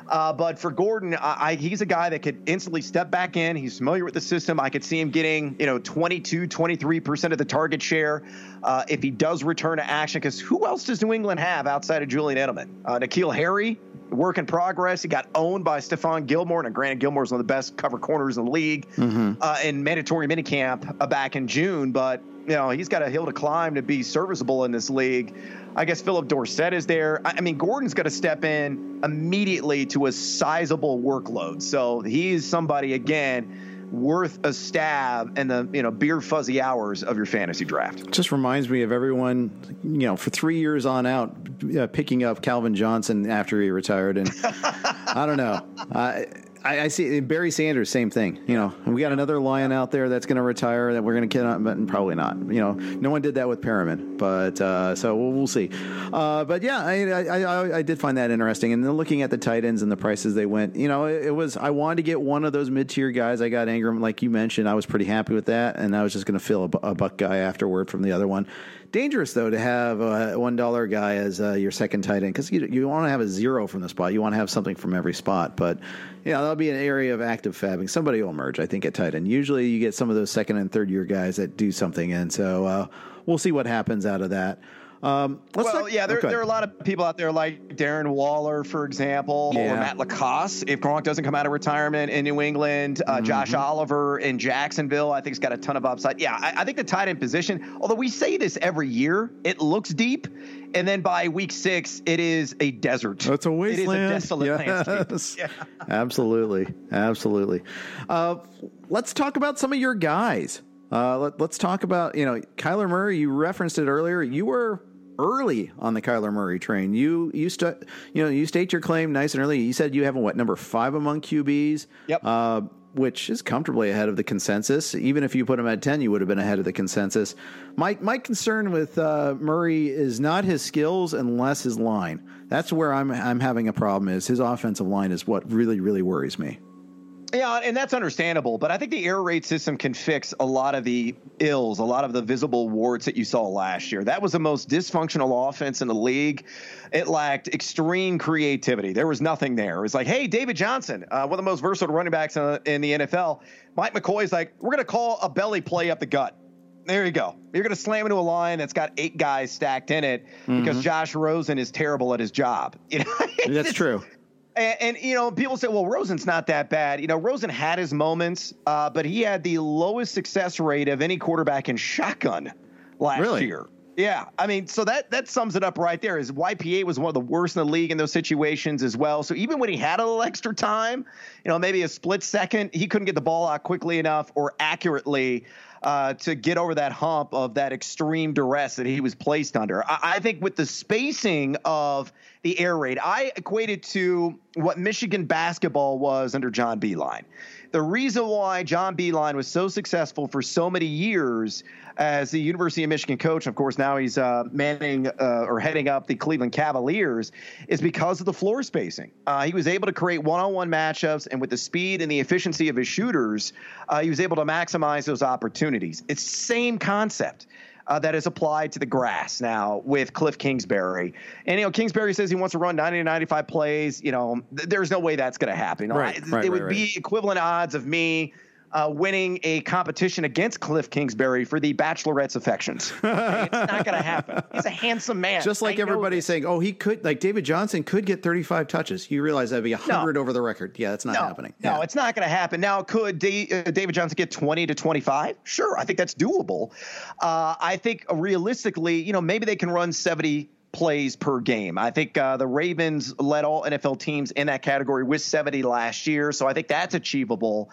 Uh, but for Gordon, I, I, he's a guy that could instantly step back in. He's familiar with the system. I could see him getting, you know, 22, 23% of the target share uh, if he does return to action. Because who else does New England have outside of Julian Edelman? Uh, N'Keal Harry, work in progress. He got owned by Stephon Gilmore. And granted, Gilmore's one of the best cover corners in the league mm-hmm. uh, in mandatory minicamp uh, back in June. But, you know, he's got a hill to climb to be serviceable in this league. I guess Phillip Dorsett is there. I, I mean, Gordon's got to step in immediately to a sizable workload. So he's somebody, again, worth a stab in the you know beer fuzzy hours of your fantasy draft. Just reminds me of everyone you know for three years on out uh, picking up Calvin Johnson after he retired, and I don't know. I, I, I, see Barry Sanders, same thing. You know, we got another lion out there that's going to retire that we're going to kill, but probably not. You know, no one did that with Perriman, but uh, so we'll, we'll see. Uh, but yeah, I, I, I, did find that interesting. And then looking at the tight ends and the prices they went, you know, it, it was I wanted to get one of those mid tier guys. I got Engram, like you mentioned. I was pretty happy with that, and I was just going to fill a, a buck guy afterward from the other one. Dangerous though to have a one dollar guy as uh, your second tight end because you you want to have a zero from the spot. You want to have something from every spot, but yeah, that'll be an area of active fabbing. Somebody will emerge, I think, at tight end. Usually, you get some of those second and third year guys that do something, and so uh, we'll see what happens out of that. Um, well, talk, yeah, there, there, are a lot of people out there like Darren Waller, for example, yeah. or Matt LaCosse. If Gronk doesn't come out of retirement in New England, uh, mm-hmm. Josh Oliver in Jacksonville, I think has got a ton of upside. Yeah, I, I, think the tight end position, although we say this every year, it looks deep. And then by week six, it is a desert. It's a wasteland. It is a desolate yes. landscape. Yeah. Absolutely. Absolutely. Uh, let's talk about some of your guys. Uh, let, us talk about, you know, Kyler Murray. You referenced it earlier. You were early on the Kyler Murray train. You you st- you know you state your claim nice and early. You said you have a what number five among QBs. Yep. Uh, which is comfortably ahead of the consensus. Even if you put him at ten, you would have been ahead of the consensus. My my concern with uh, Murray is not his skills, unless his line. That's where I'm I'm having a problem. Is his offensive line is what really really worries me. Yeah, and that's understandable. But I think the air raid system can fix a lot of the ills, a lot of the visible warts that you saw last year. That was the most dysfunctional offense in the league. It lacked extreme creativity. There was nothing there. It was like, hey, David Johnson, uh, one of the most versatile running backs in the, in the NFL. Mike McCoy's like, we're going to call a belly play up the gut. There you go. You're going to slam into a line that's got eight guys stacked in it mm-hmm. because Josh Rosen is terrible at his job. You know? that's true. And, and, you know, people say, well, Rosen's not that bad. You know, Rosen had his moments, uh, but he had the lowest success rate of any quarterback in shotgun last really? year. Yeah, I mean, so that that sums it up right there. Is YPA was one of the worst in the league in those situations as well. So even when he had a little extra time, you know, maybe a split second, he couldn't get the ball out quickly enough or accurately uh, to get over that hump of that extreme duress that he was placed under. I, I think with the spacing of the air raid, I equated to what Michigan basketball was under John Beilein. The reason why John Beilein was so successful for so many years as the University of Michigan coach, of course, now he's uh, manning uh, or heading up the Cleveland Cavaliers, is because of the floor spacing. Uh, he was able to create one on one matchups, and with the speed and the efficiency of his shooters, uh, he was able to maximize those opportunities. It's same concept. Uh, that is applied to the grass now with Cliff Kingsbury. And, you know, Kingsbury says he wants to run 90 to 95 plays. You know, th- there's no way that's going to happen. Right, I, right, it would right, be equivalent odds of me uh, winning a competition against Cliff Kingsbury for the Bachelorette's affections. it's not going to happen. He's a handsome man. Just like everybody's saying, oh, he could, like David Johnson could get 35 touches. You realize that'd be 100 no. over the record. Yeah, that's not no, happening. No, yeah. it's not going to happen. Now, could D- uh, David Johnson get 20 to 25? Sure, I think that's doable. Uh, I think realistically, you know, maybe they can run 70 plays per game. I think uh, the Ravens led all NFL teams in that category with 70 last year, so I think that's achievable.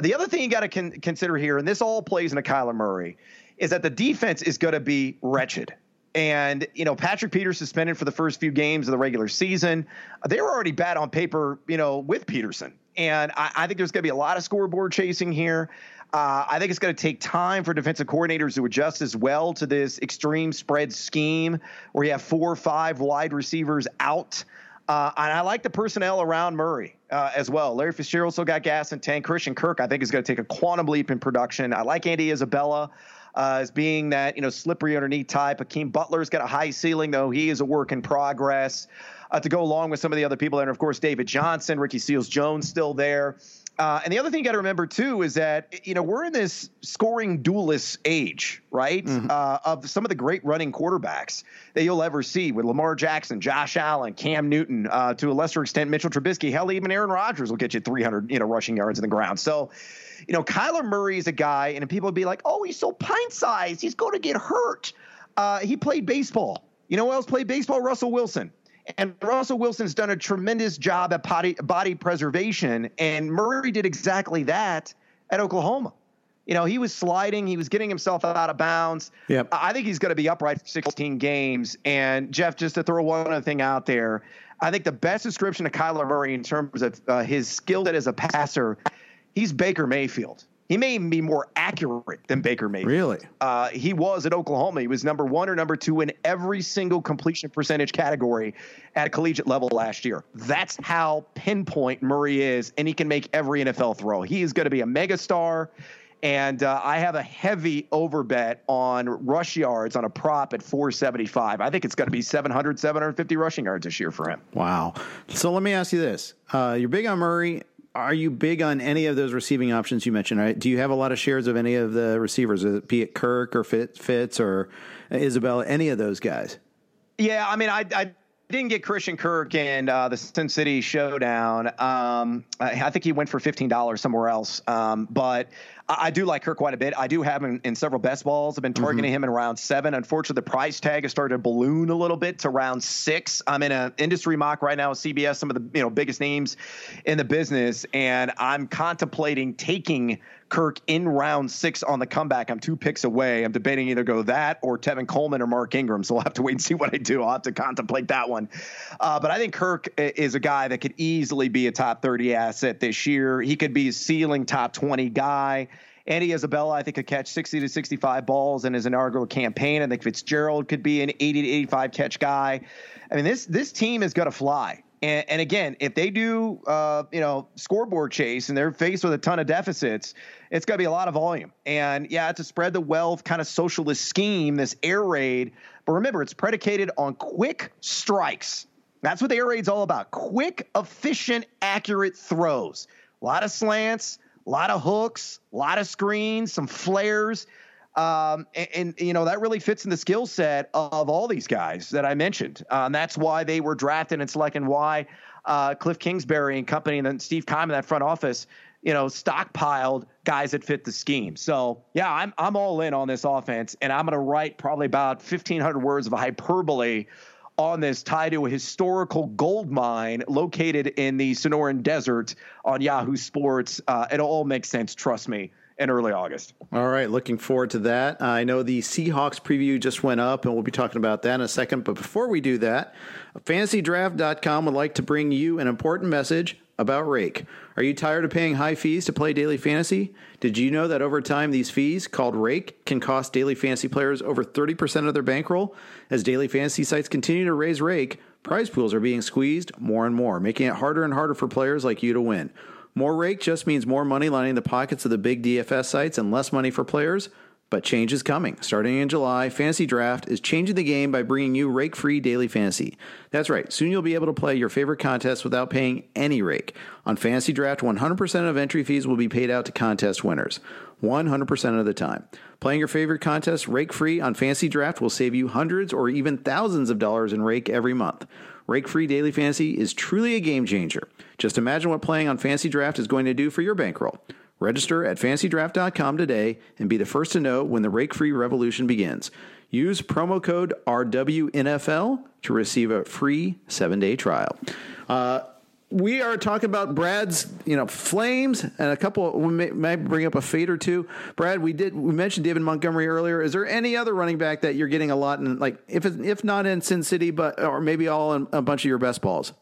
The other thing you got to con- consider here, and this all plays into Kyler Murray, is that the defense is going to be wretched. And, you know, Patrick Peterson suspended for the first few games of the regular season. They were already bad on paper, you know, with Peterson. And I, I think there's going to be a lot of scoreboard chasing here. Uh, I think it's going to take time for defensive coordinators to adjust as well to this extreme spread scheme where you have four or five wide receivers out. Uh, and I like the personnel around Murray uh, as well. Larry Fitzgerald still got gas and tank. Christian Kirk, I think, is going to take a quantum leap in production. I like Andy Isabella uh, as being that you know slippery underneath type. Hakeem Butler's got a high ceiling, though he is a work in progress. Uh, to go along with some of the other people there, and of course David Johnson, Ricky Seals Jones still there. Uh, and the other thing you got to remember too is that you know we're in this scoring duelist age, right? Mm-hmm. Uh, of some of the great running quarterbacks that you'll ever see with Lamar Jackson, Josh Allen, Cam Newton, uh, to a lesser extent Mitchell Trubisky. Hell, even Aaron Rodgers will get you 300 you know rushing yards in the ground. So, you know, Kyler Murray is a guy, and people would be like, "Oh, he's so pint sized. He's going to get hurt." Uh, he played baseball. You know who else played baseball? Russell Wilson. And Russell Wilson's done a tremendous job at body, body preservation. And Murray did exactly that at Oklahoma. You know, he was sliding, he was getting himself out of bounds. Yep. I think he's going to be upright for 16 games. And Jeff, just to throw one other thing out there, I think the best description of Kyler Murray in terms of uh, his skill set as a passer, he's Baker Mayfield. He may even be more accurate than Baker Mayfield. Really? Uh, he was at Oklahoma. He was number one or number two in every single completion percentage category at a collegiate level last year. That's how pinpoint Murray is, and he can make every NFL throw. He is going to be a megastar. And uh, I have a heavy overbet on rush yards on a prop at 475. I think it's going to be 700, 750 rushing yards this year for him. Wow. So let me ask you this. Uh, you're big on Murray are you big on any of those receiving options you mentioned? Right? Do you have a lot of shares of any of the receivers, uh, be it Kirk or Fitz or Isabella, any of those guys? Yeah, I mean, I, I didn't get Christian Kirk in uh, the Sin City Showdown. Um, I, I, think he went for fifteen dollars somewhere else. Um, but I, I, do like Kirk quite a bit. I do have him in several best balls. I've been targeting mm-hmm. him in round seven. Unfortunately, the price tag has started to balloon a little bit to round six. I'm in an industry mock right now with CBS, some of the you know biggest names in the business, and I'm contemplating taking Kirk in round six on the comeback. I'm two picks away. I'm debating either go that or Tevin Coleman or Mark Ingram. So we'll have to wait and see what I do. I'll have to contemplate that one. Uh, but I think Kirk is a guy that could easily be a top 30 asset this year. He could be a ceiling top 20 guy. Andy Isabella, I think, could catch 60 to 65 balls in his inaugural campaign. I think Fitzgerald could be an 80 to 85 catch guy. I mean, this this team is going to fly. And, and again, if they do, uh, you know, scoreboard chase and they're faced with a ton of deficits, it's going to be a lot of volume. And yeah, it's a spread the wealth kind of socialist scheme, this air raid. But remember, it's predicated on quick strikes. That's what the air raid's all about quick, efficient, accurate throws. A lot of slants, a lot of hooks, a lot of screens, some flares. Um, and, and, you know that really fits in the skill set of all these guys that I mentioned. Uh, and that's why they were drafted and selected. And why uh, Cliff Kingsbury and company, and then Steve Keim in that front office, you know, stockpiled guys that fit the scheme. So yeah, I'm I'm all in on this offense, and I'm going to write probably about 1,500 words of hyperbole on this tied to a historical gold mine located in the Sonoran Desert on Yahoo Sports. Uh, it all makes sense, trust me in early August. All right, looking forward to that. I know the Seahawks preview just went up, and we'll be talking about that in a second. But before we do that, fantasydraft.com would like to bring you an important message about Rake. Are you tired of paying high fees to play daily fantasy? Did you know that over time these fees, called Rake, can cost daily fantasy players over 30% of their bankroll? As daily fantasy sites continue to raise Rake, prize pools are being squeezed more and more, making it harder and harder for players like you to win. More rake just means more money lining the pockets of the big DFS sites and less money for players. But change is coming. Starting in July, Fantasy Draft is changing the game by bringing you rake free daily fantasy. That's right, soon you'll be able to play your favorite contests without paying any rake. On Fantasy Draft, 100% of entry fees will be paid out to contest winners. 100% of the time. Playing your favorite contest rake free on Fantasy Draft will save you hundreds or even thousands of dollars in rake every month. Rake free daily fantasy is truly a game changer. Just imagine what playing on Fantasy Draft is going to do for your bankroll. Register at fantasydraft.com today and be the first to know when the rake free revolution begins. Use promo code RWNFL to receive a free seven day trial. Uh, we are talking about Brad's, you know, flames and a couple. We may, may, bring up a fade or two. Brad, we did we mentioned David Montgomery earlier. Is there any other running back that you're getting a lot in, like if if not in Sin City, but or maybe all in a bunch of your best balls?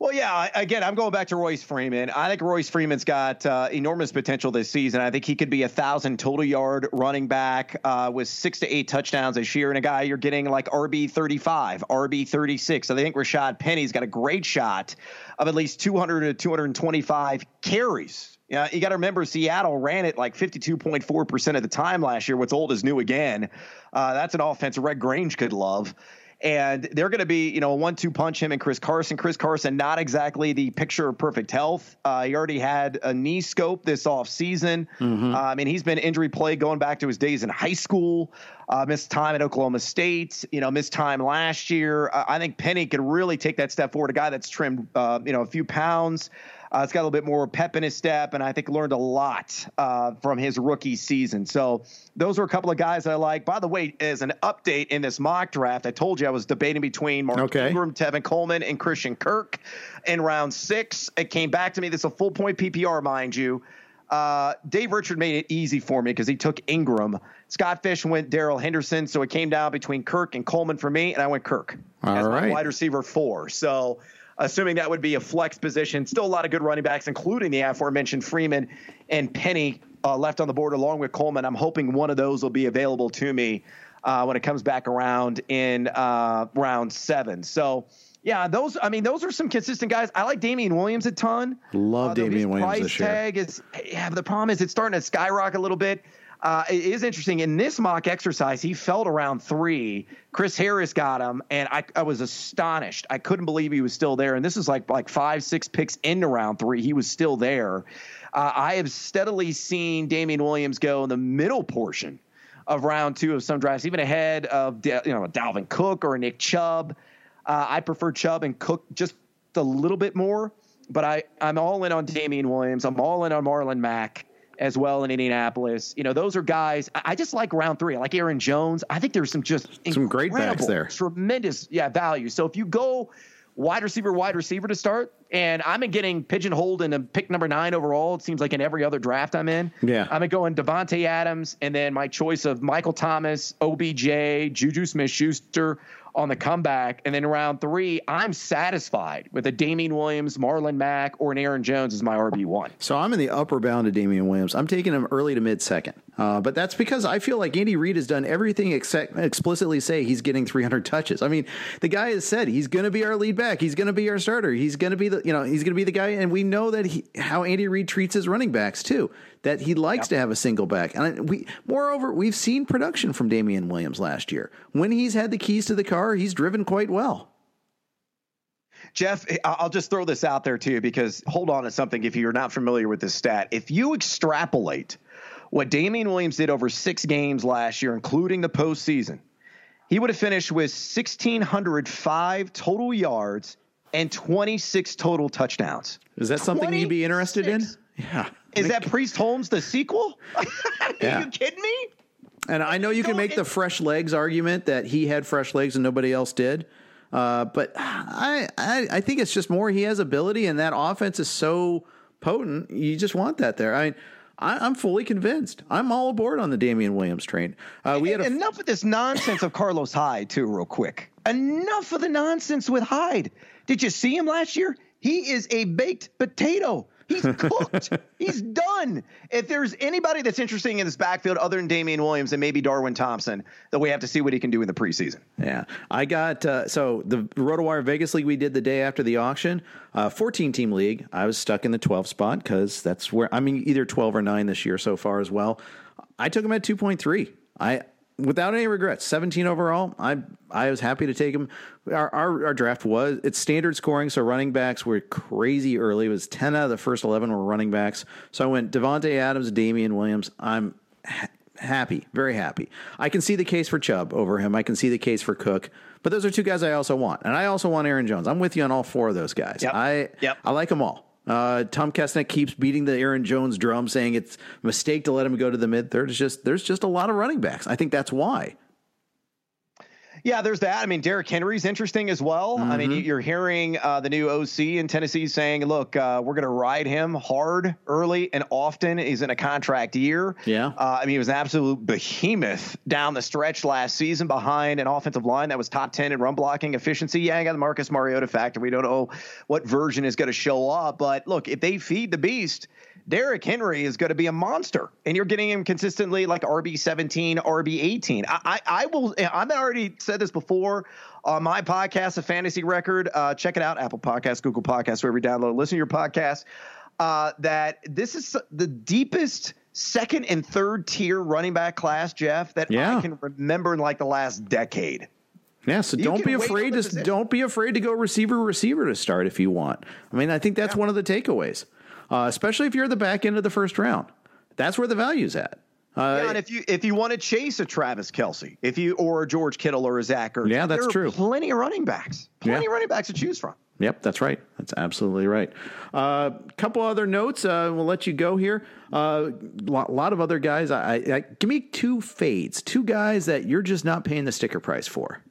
Well, yeah. Again, I'm going back to Royce Freeman. I think Royce Freeman's got uh, enormous potential this season. I think he could be a thousand total yard running back uh, with six to eight touchdowns this year, and a guy you're getting like RB 35, RB 36. So I think Rashaad Penny's got a great shot of at least 200 to 225 carries. Yeah, you got to remember Seattle ran it like 52.4% of the time last year. What's old is new again. Uh, that's an offense Red Grange could love and they're going to be, you know, a one-two punch him and Chris Carson. Chris Carson, not exactly the picture of perfect health. Uh, he already had a knee scope this off season. Mm-hmm. I mean, he's been injury plagued going back to his days in high school. Uh, missed time at Oklahoma State. You know, missed time last year. I think Penny could really take that step forward. A guy that's trimmed, uh, you know, a few pounds. Uh, it's got a little bit more pep in his step, and I think learned a lot uh, from his rookie season. So those are a couple of guys I like. By the way, as an update in this mock draft, I told you I was debating between Mark okay. Ingram, Tevin Coleman, and Christian Kirk in round six. It came back to me. This is a full point PPR, mind you. Uh, Dave Richard made it easy for me because he took Ingram. Scott Fish went Darrell Henderson, so it came down between Kirk and Coleman for me, and I went Kirk All as right. my wide receiver four. So assuming that would be a flex position. Still a lot of good running backs, including the aforementioned Freeman and Penny uh, left on the board along with Coleman. I'm hoping one of those will be available to me uh, when it comes back around in uh, round seven. So. Yeah, those. I mean, those are some consistent guys. I like Damien Williams a ton. Love uh, Damien Williams price this year. tag is. Yeah, the problem is it's starting to skyrocket a little bit. Uh, it is interesting. In this mock exercise, he fell around three. Chris Harris got him, and I, I was astonished. I couldn't believe he was still there. And this is like like five, six picks into round three. He was still there. Uh, I have steadily seen Damien Williams go in the middle portion of round two of some drafts, even ahead of you know a Dalvin Cook or Nick Chubb. Uh, I prefer Chubb and Cook just a little bit more, but I I'm all in on Damien Williams. I'm all in on Marlon Mack as well in Indianapolis. You know, those are guys. I just like round three. I like Aaron Jones. I think there's some just some great backs there. Tremendous, yeah, value. So if you go wide receiver, wide receiver to start, And I'm getting pigeonholed in a pick number nine overall. It seems like in every other draft I'm in. Yeah. I'm going Davante Adams and then my choice of Michael Thomas, OBJ, Juju Smith Schuster on the comeback. And then round three, I'm satisfied with a Damien Williams, Marlon Mack, or an Aaron Jones as my RB1. So I'm in the upper bound of Damien Williams. I'm taking him early to mid second. Uh, but that's because I feel like Andy Reid has done everything except explicitly say he's getting 300 touches. I mean, the guy has said he's going to be our lead back. He's going to be our starter. He's going to be the, you know, he's going to be the guy. And we know that he, how Andy Reid treats his running backs too, that he likes yep. to have a single back. And we, moreover, we've seen production from Damien Williams last year. When he's had the keys to the car, he's driven quite well. Jeff, I'll just throw this out there too, because hold on to something if you're not familiar with this stat. If you extrapolate what Damien Williams did over six games last year, including the postseason, he would have finished with 1,605 total yards and 26 total touchdowns. Is that something 26? you'd be interested in? Yeah. Is that Priest Holmes the sequel? Are yeah. you kidding me? And I know you can make the fresh legs argument that he had fresh legs and nobody else did. Uh, but I, I, I think it's just more he has ability and that offense is so potent. You just want that there. I mean, I, am fully convinced. I'm all aboard on the Damien Williams train. Uh, we had enough of this nonsense of Carlos Hyde too, real quick. Enough of the nonsense with Hyde. Did you see him last year? He is a baked potato. He's cooked. He's done. If there's anybody that's interesting in this backfield other than Damien Williams and maybe Darwin Thompson, then we have to see what he can do in the preseason. Yeah. I got, uh, so the RotoWire Vegas League we did the day after the auction, uh, 14 team league. I was stuck in the 12 spot because that's where, I mean, either 12 or 9 this year so far as well. I took him at 2.3. I, without any regrets. 17 overall. I I was happy to take him. Our, our, our draft was it's standard scoring, so running backs were crazy early. It was 10 out of the first 11 were running backs. So I went Davante Adams, Damien Williams. I'm ha- happy, very happy. I can see the case for Chubb over him. I can see the case for Cook. But those are two guys I also want, and I also want Aaron Jones. I'm with you on all four of those guys. Yep. I yep. I like them all. Uh, Tom Kessenich keeps beating the Aaron Jones drum, saying it's a mistake to let him go to the mid third. It's just there's just a lot of running backs. I think that's why. Yeah, there's that. I mean, Derrick Henry's interesting as well. Mm-hmm. I mean, mm-hmm. you're hearing uh, the new OC in Tennessee saying, "Look, uh, we're going to ride him hard, early, and often." He's in a contract year. Yeah. Uh, I mean, he was an absolute behemoth down the stretch last season behind an offensive line that was top ten in run blocking efficiency. Yeah, I got the Marcus Mariota factor. We don't know what version is going to show up, but look, if they feed the beast Derrick Henry is going to be a monster, and you're getting him consistently like RB 17, RB 18. I, I, I will. I've already said this before on my podcast, a fantasy record. Uh, check it out, Apple Podcasts, Google Podcasts, wherever you download. Listen to your podcast. Uh, that this is the deepest second and third tier running back class, Jeff, that yeah. I can remember in like the last decade. Yeah, so you don't be afraid to don't be afraid to go receiver receiver to start if you want. I mean, I think that's yeah. one of the takeaways uh, especially if you're the back end of the first round. That's where the value's at. Uh, yeah, and if you if you want to chase a Travis Kelce, if you or a George Kittle or a Zach Ertz, yeah, that's true. Plenty of running backs, plenty yeah. of running backs to choose from. Yep, that's right. That's absolutely right. A uh, couple other notes. Uh, we'll let you go here. A uh, lot, lot, of other guys. I, I, give me two fades, two guys that you're just not paying the sticker price for.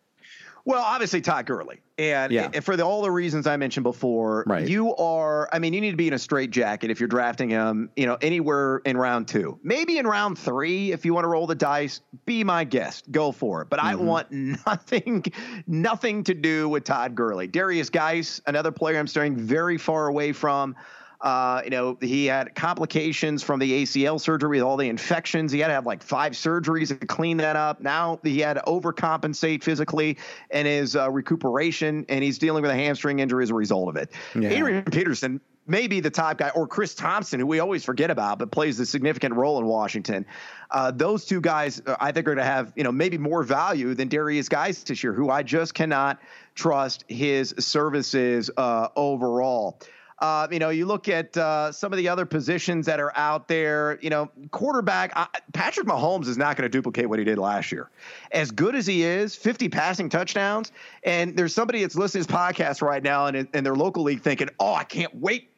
Well, obviously Todd Gurley, and, yeah. and for the, all the reasons I mentioned before, right. you are. I mean, you need to be in a straight jacket if you're drafting him. You know, anywhere in round two, maybe in round three, if you want to roll the dice. Be my guest, go for it. But mm-hmm. I want nothing, nothing to do with Todd Gurley. Darius Guice, another player I'm staying very far away from. Uh, you know, he had complications from the ACL surgery with all the infections. He had to have like five surgeries to clean that up. Now he had to overcompensate physically in his uh, recuperation, and he's dealing with a hamstring injury as a result of it. Yeah. Adrian Peterson may be the top guy, or Chris Thompson, who we always forget about, but plays a significant role in Washington. Uh, those two guys, uh, I think, are going to have you know maybe more value than Darius Guice this year, who I just cannot trust his services uh, overall. Uh, you know, you look at uh, some of the other positions that are out there. You know, quarterback uh, Patrick Mahomes is not going to duplicate what he did last year. As good as he is, 50 passing touchdowns, and there's somebody that's listening to this podcast right now and in their local league thinking, "Oh, I can't wait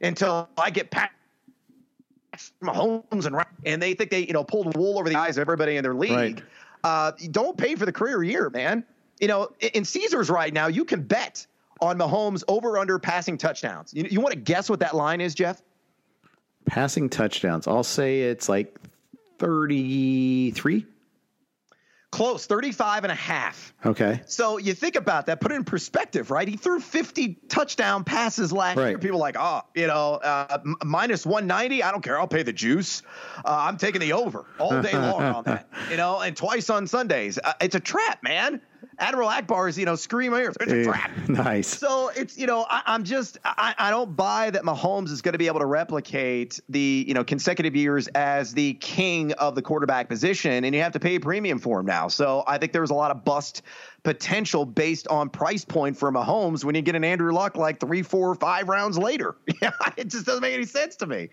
until I get Pat." Mahomes and and they think they you know pulled wool over the eyes of everybody in their league. Right. Uh, don't pay for the career year, man. You know, in Caesars right now, you can bet on Mahomes over under passing touchdowns. You, you want to guess what that line is, Jeff? Passing touchdowns. I'll say it's like 33. Close, 35 and a half. Okay. So you think about that, put it in perspective, right? He threw 50 touchdown passes last Right. year. People are like, oh, you know, uh, minus 190. I don't care. I'll pay the juice. Uh, I'm taking the over all day long on that, you know, and twice on Sundays. Uh, it's a trap, man. Admiral Ackbar is, you know, screaming, it's a trap. nice. So it's you know I, I'm just I, I don't buy that Mahomes is going to be able to replicate the you know consecutive years as the king of the quarterback position, and you have to pay a premium for him now. So I think there's a lot of bust potential based on price point for Mahomes when you get an Andrew Luck like three, four, five rounds later. Yeah, it just doesn't make any sense to me.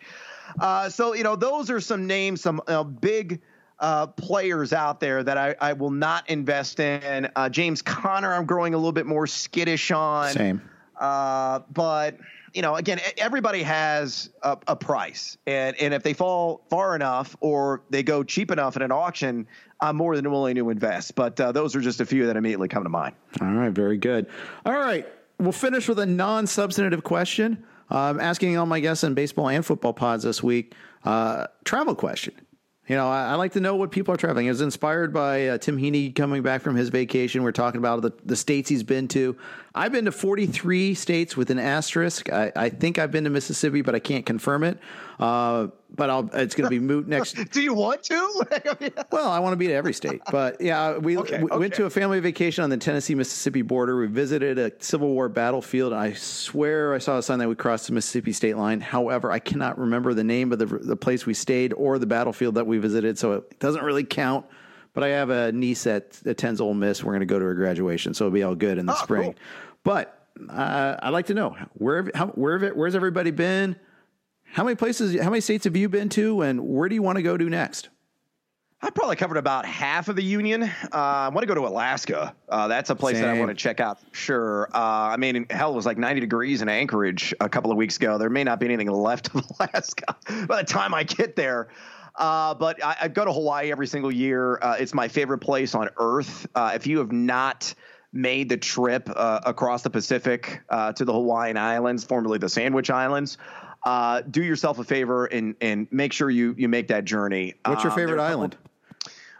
Uh, so you know those are some names, some uh, big uh, players out there that I, I will not invest in. Uh, James Conner, I'm growing a little bit more skittish on. Same. Uh, but you know, again, everybody has a, a price, and and if they fall far enough or they go cheap enough at an auction, I'm more than willing to invest. But uh, those are just a few that immediately come to mind. All right, very good. All right, we'll finish with a non-substantive question. I'm asking all my guests in baseball and football pods this week. Uh, travel question. You know, I, I like to know what people are traveling. It was inspired by uh, Tim Heaney coming back from his vacation. We're talking about the, the states he's been to. I've been to 43 states with an asterisk. I, I think I've been to Mississippi, but I can't confirm it. Uh, but I'll, it's going to be moot next. Do you want to? Well, I want to be to every state, but yeah, we, Okay, we went to a family vacation on the Tennessee Mississippi border. We visited a Civil War battlefield. And I swear I saw a sign that we crossed the Mississippi state line. However, I cannot remember the name of the the place we stayed or the battlefield that we visited, so it doesn't really count. But I have a niece that attends Ole Miss. We're going to go to her graduation, so it'll be all good in the Oh, spring. cool. But uh, I'd like to know where how, where have- where's everybody been? How many places? How many states have you been to, and where do you want to go to next? I probably covered about half of the union. Uh, I want to go to Alaska. Uh, that's a place that I want to check out. Sure. Uh, I mean, hell, it was like 90 degrees in Anchorage a couple of weeks ago. There may not be anything left of Alaska by the time I get there. Uh, but I, I go to Hawaii every single year. Uh, it's my favorite place on earth. Uh, if you have not made the trip uh, across the Pacific uh, to the Hawaiian Islands, formerly the Sandwich Islands, uh, do yourself a favor and and make sure you you make that journey. What's your Um, favorite couple- island?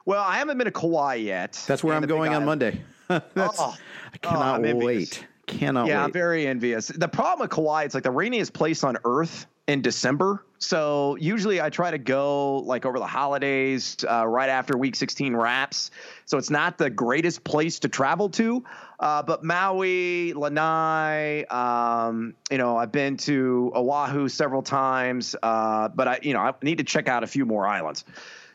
well, I haven't been to Kauai yet. That's where I'm going on Monday. Oh. I cannot I'm envious. wait. Cannot Yeah, I'm wait. very envious. The problem with Kauai, it's like the rainiest place on earth in December. So usually I try to go like over the holidays, uh, right after Week 16 wraps. So it's not the greatest place to travel to. Uh, but Maui, Lanai, um, you know, I've been to Oahu several times. Uh, but I, you know, I need to check out a few more islands.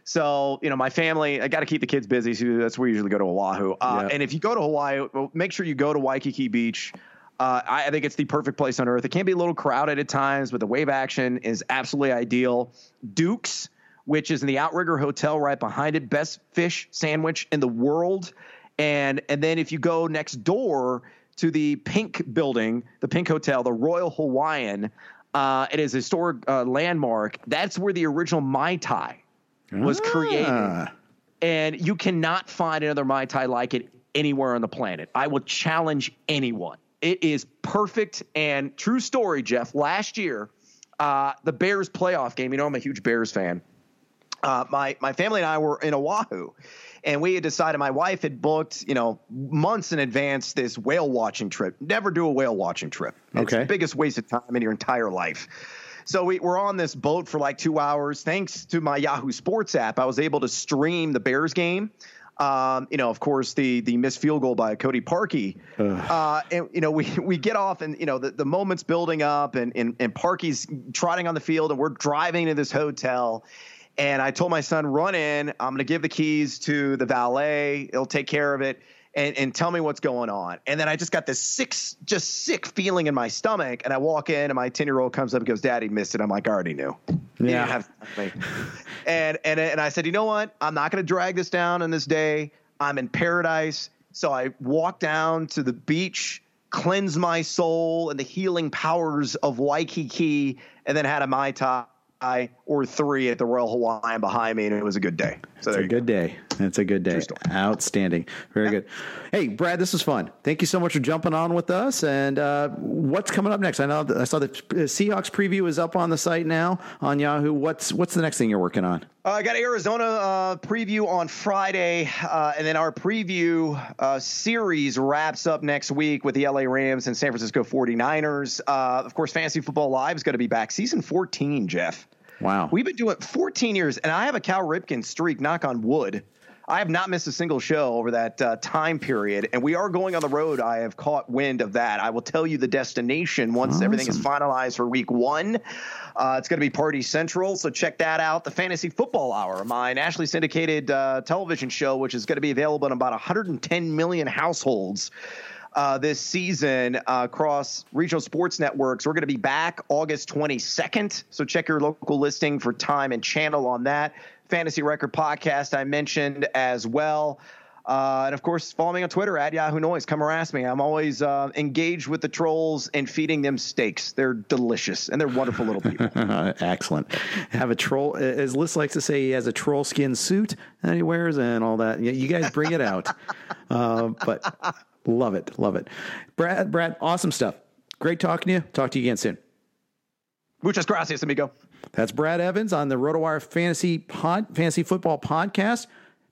So, you know, my family, I got to keep the kids busy. So that's where we usually go to Oahu. Uh, Yeah. And if you go to Hawaii, make sure you go to Waikiki Beach. Uh, I, I think it's the perfect place on earth. It can be a little crowded at times, but the wave action is absolutely ideal. Duke's, which is in the Outrigger Hotel right behind it, best fish sandwich in the world. And and then if you go next door to the Pink Building, the Pink Hotel, the Royal Hawaiian, uh, it is a historic uh, landmark. That's where the original Mai Tai was created Ah, and you cannot find another Mai Tai like it anywhere on the planet. I will challenge anyone. It is perfect and true story, Jeff. Last year, uh, the Bears playoff game. You know, I'm a huge Bears fan. Uh, my my family and I were in Oahu, and we had decided. My wife had booked, you know, months in advance this whale watching trip. Never do a whale watching trip. It's Okay. the biggest waste of time in your entire life. So we were on this boat for like two hours. Thanks to my Yahoo Sports app, I was able to stream the Bears game. Um, you know, of course, the the missed field goal by Cody Parkey. Uh, and you know, we we get off, and you know, the, the moments building up, and, and and Parkey's trotting on the field, and we're driving to this hotel. And I told my son, run in. I'm going to give the keys to the valet. He'll take care of it. And, and tell me what's going on. And then I just got this sick, just sick feeling in my stomach. And I walk in, and my 10 year old comes up and goes, Daddy missed it. I'm like, I already knew. Yeah. have to tell me. and, and, and I said, You know what? I'm not going to drag this down on this day. I'm in paradise. So I walked down to the beach, cleansed my soul and the healing powers of Waikiki, and then had a Mai Tai or three at the Royal Hawaiian behind me, and it was a good day. So it's a you go. good day. It's a good day. Outstanding. Very good. Hey, Brad, this is fun. Thank you so much for jumping on with us. And uh, what's coming up next? I know I saw the Seahawks preview is up on the site now on Yahoo. What's what's the next thing you're working on? Uh, I got Arizona uh, preview on Friday, uh, and then our preview uh, series wraps up next week with the LA Rams and San Francisco 49ers. Uh, of course, Fantasy Football Live is going to be back. Season 14, Jeff. Wow. We've been doing 14 years, and I have a Cal Ripken streak, knock on wood. I have not missed a single show over that uh, time period, and we are going on the road. I have caught wind of that. I will tell you the destination once awesome. everything is finalized for week one. Uh, it's going to be Party Central, so check that out. The Fantasy Football Hour, my nationally syndicated uh, television show, which is going to be available in about 110 million households. Uh, this season uh, across regional sports networks. We're going to be back August 22nd. So check your local listing for time and channel on that. Fantasy Record podcast I mentioned as well. Uh, and of course, follow me on Twitter at Yahoo Noise. Come harass me. I'm always uh, engaged with the trolls and feeding them steaks. They're delicious and they're wonderful little people. Excellent. Have a troll, as Liz likes to say, he has a troll skin suit that he wears and all that. You guys bring it out. uh, but love it, love it. Brad, Brad, awesome stuff. Great talking to you. Talk to you again soon. Muchas gracias, amigo. That's Brad Evans on the RotoWire Fantasy Pod, Fantasy Football Podcast.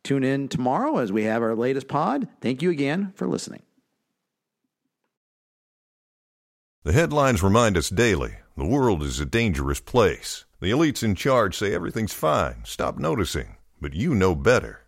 Tune in tomorrow as we have our latest pod. Thank you again for listening. The headlines remind us daily the world is a dangerous place. The elites in charge say everything's fine, stop noticing. But you know better.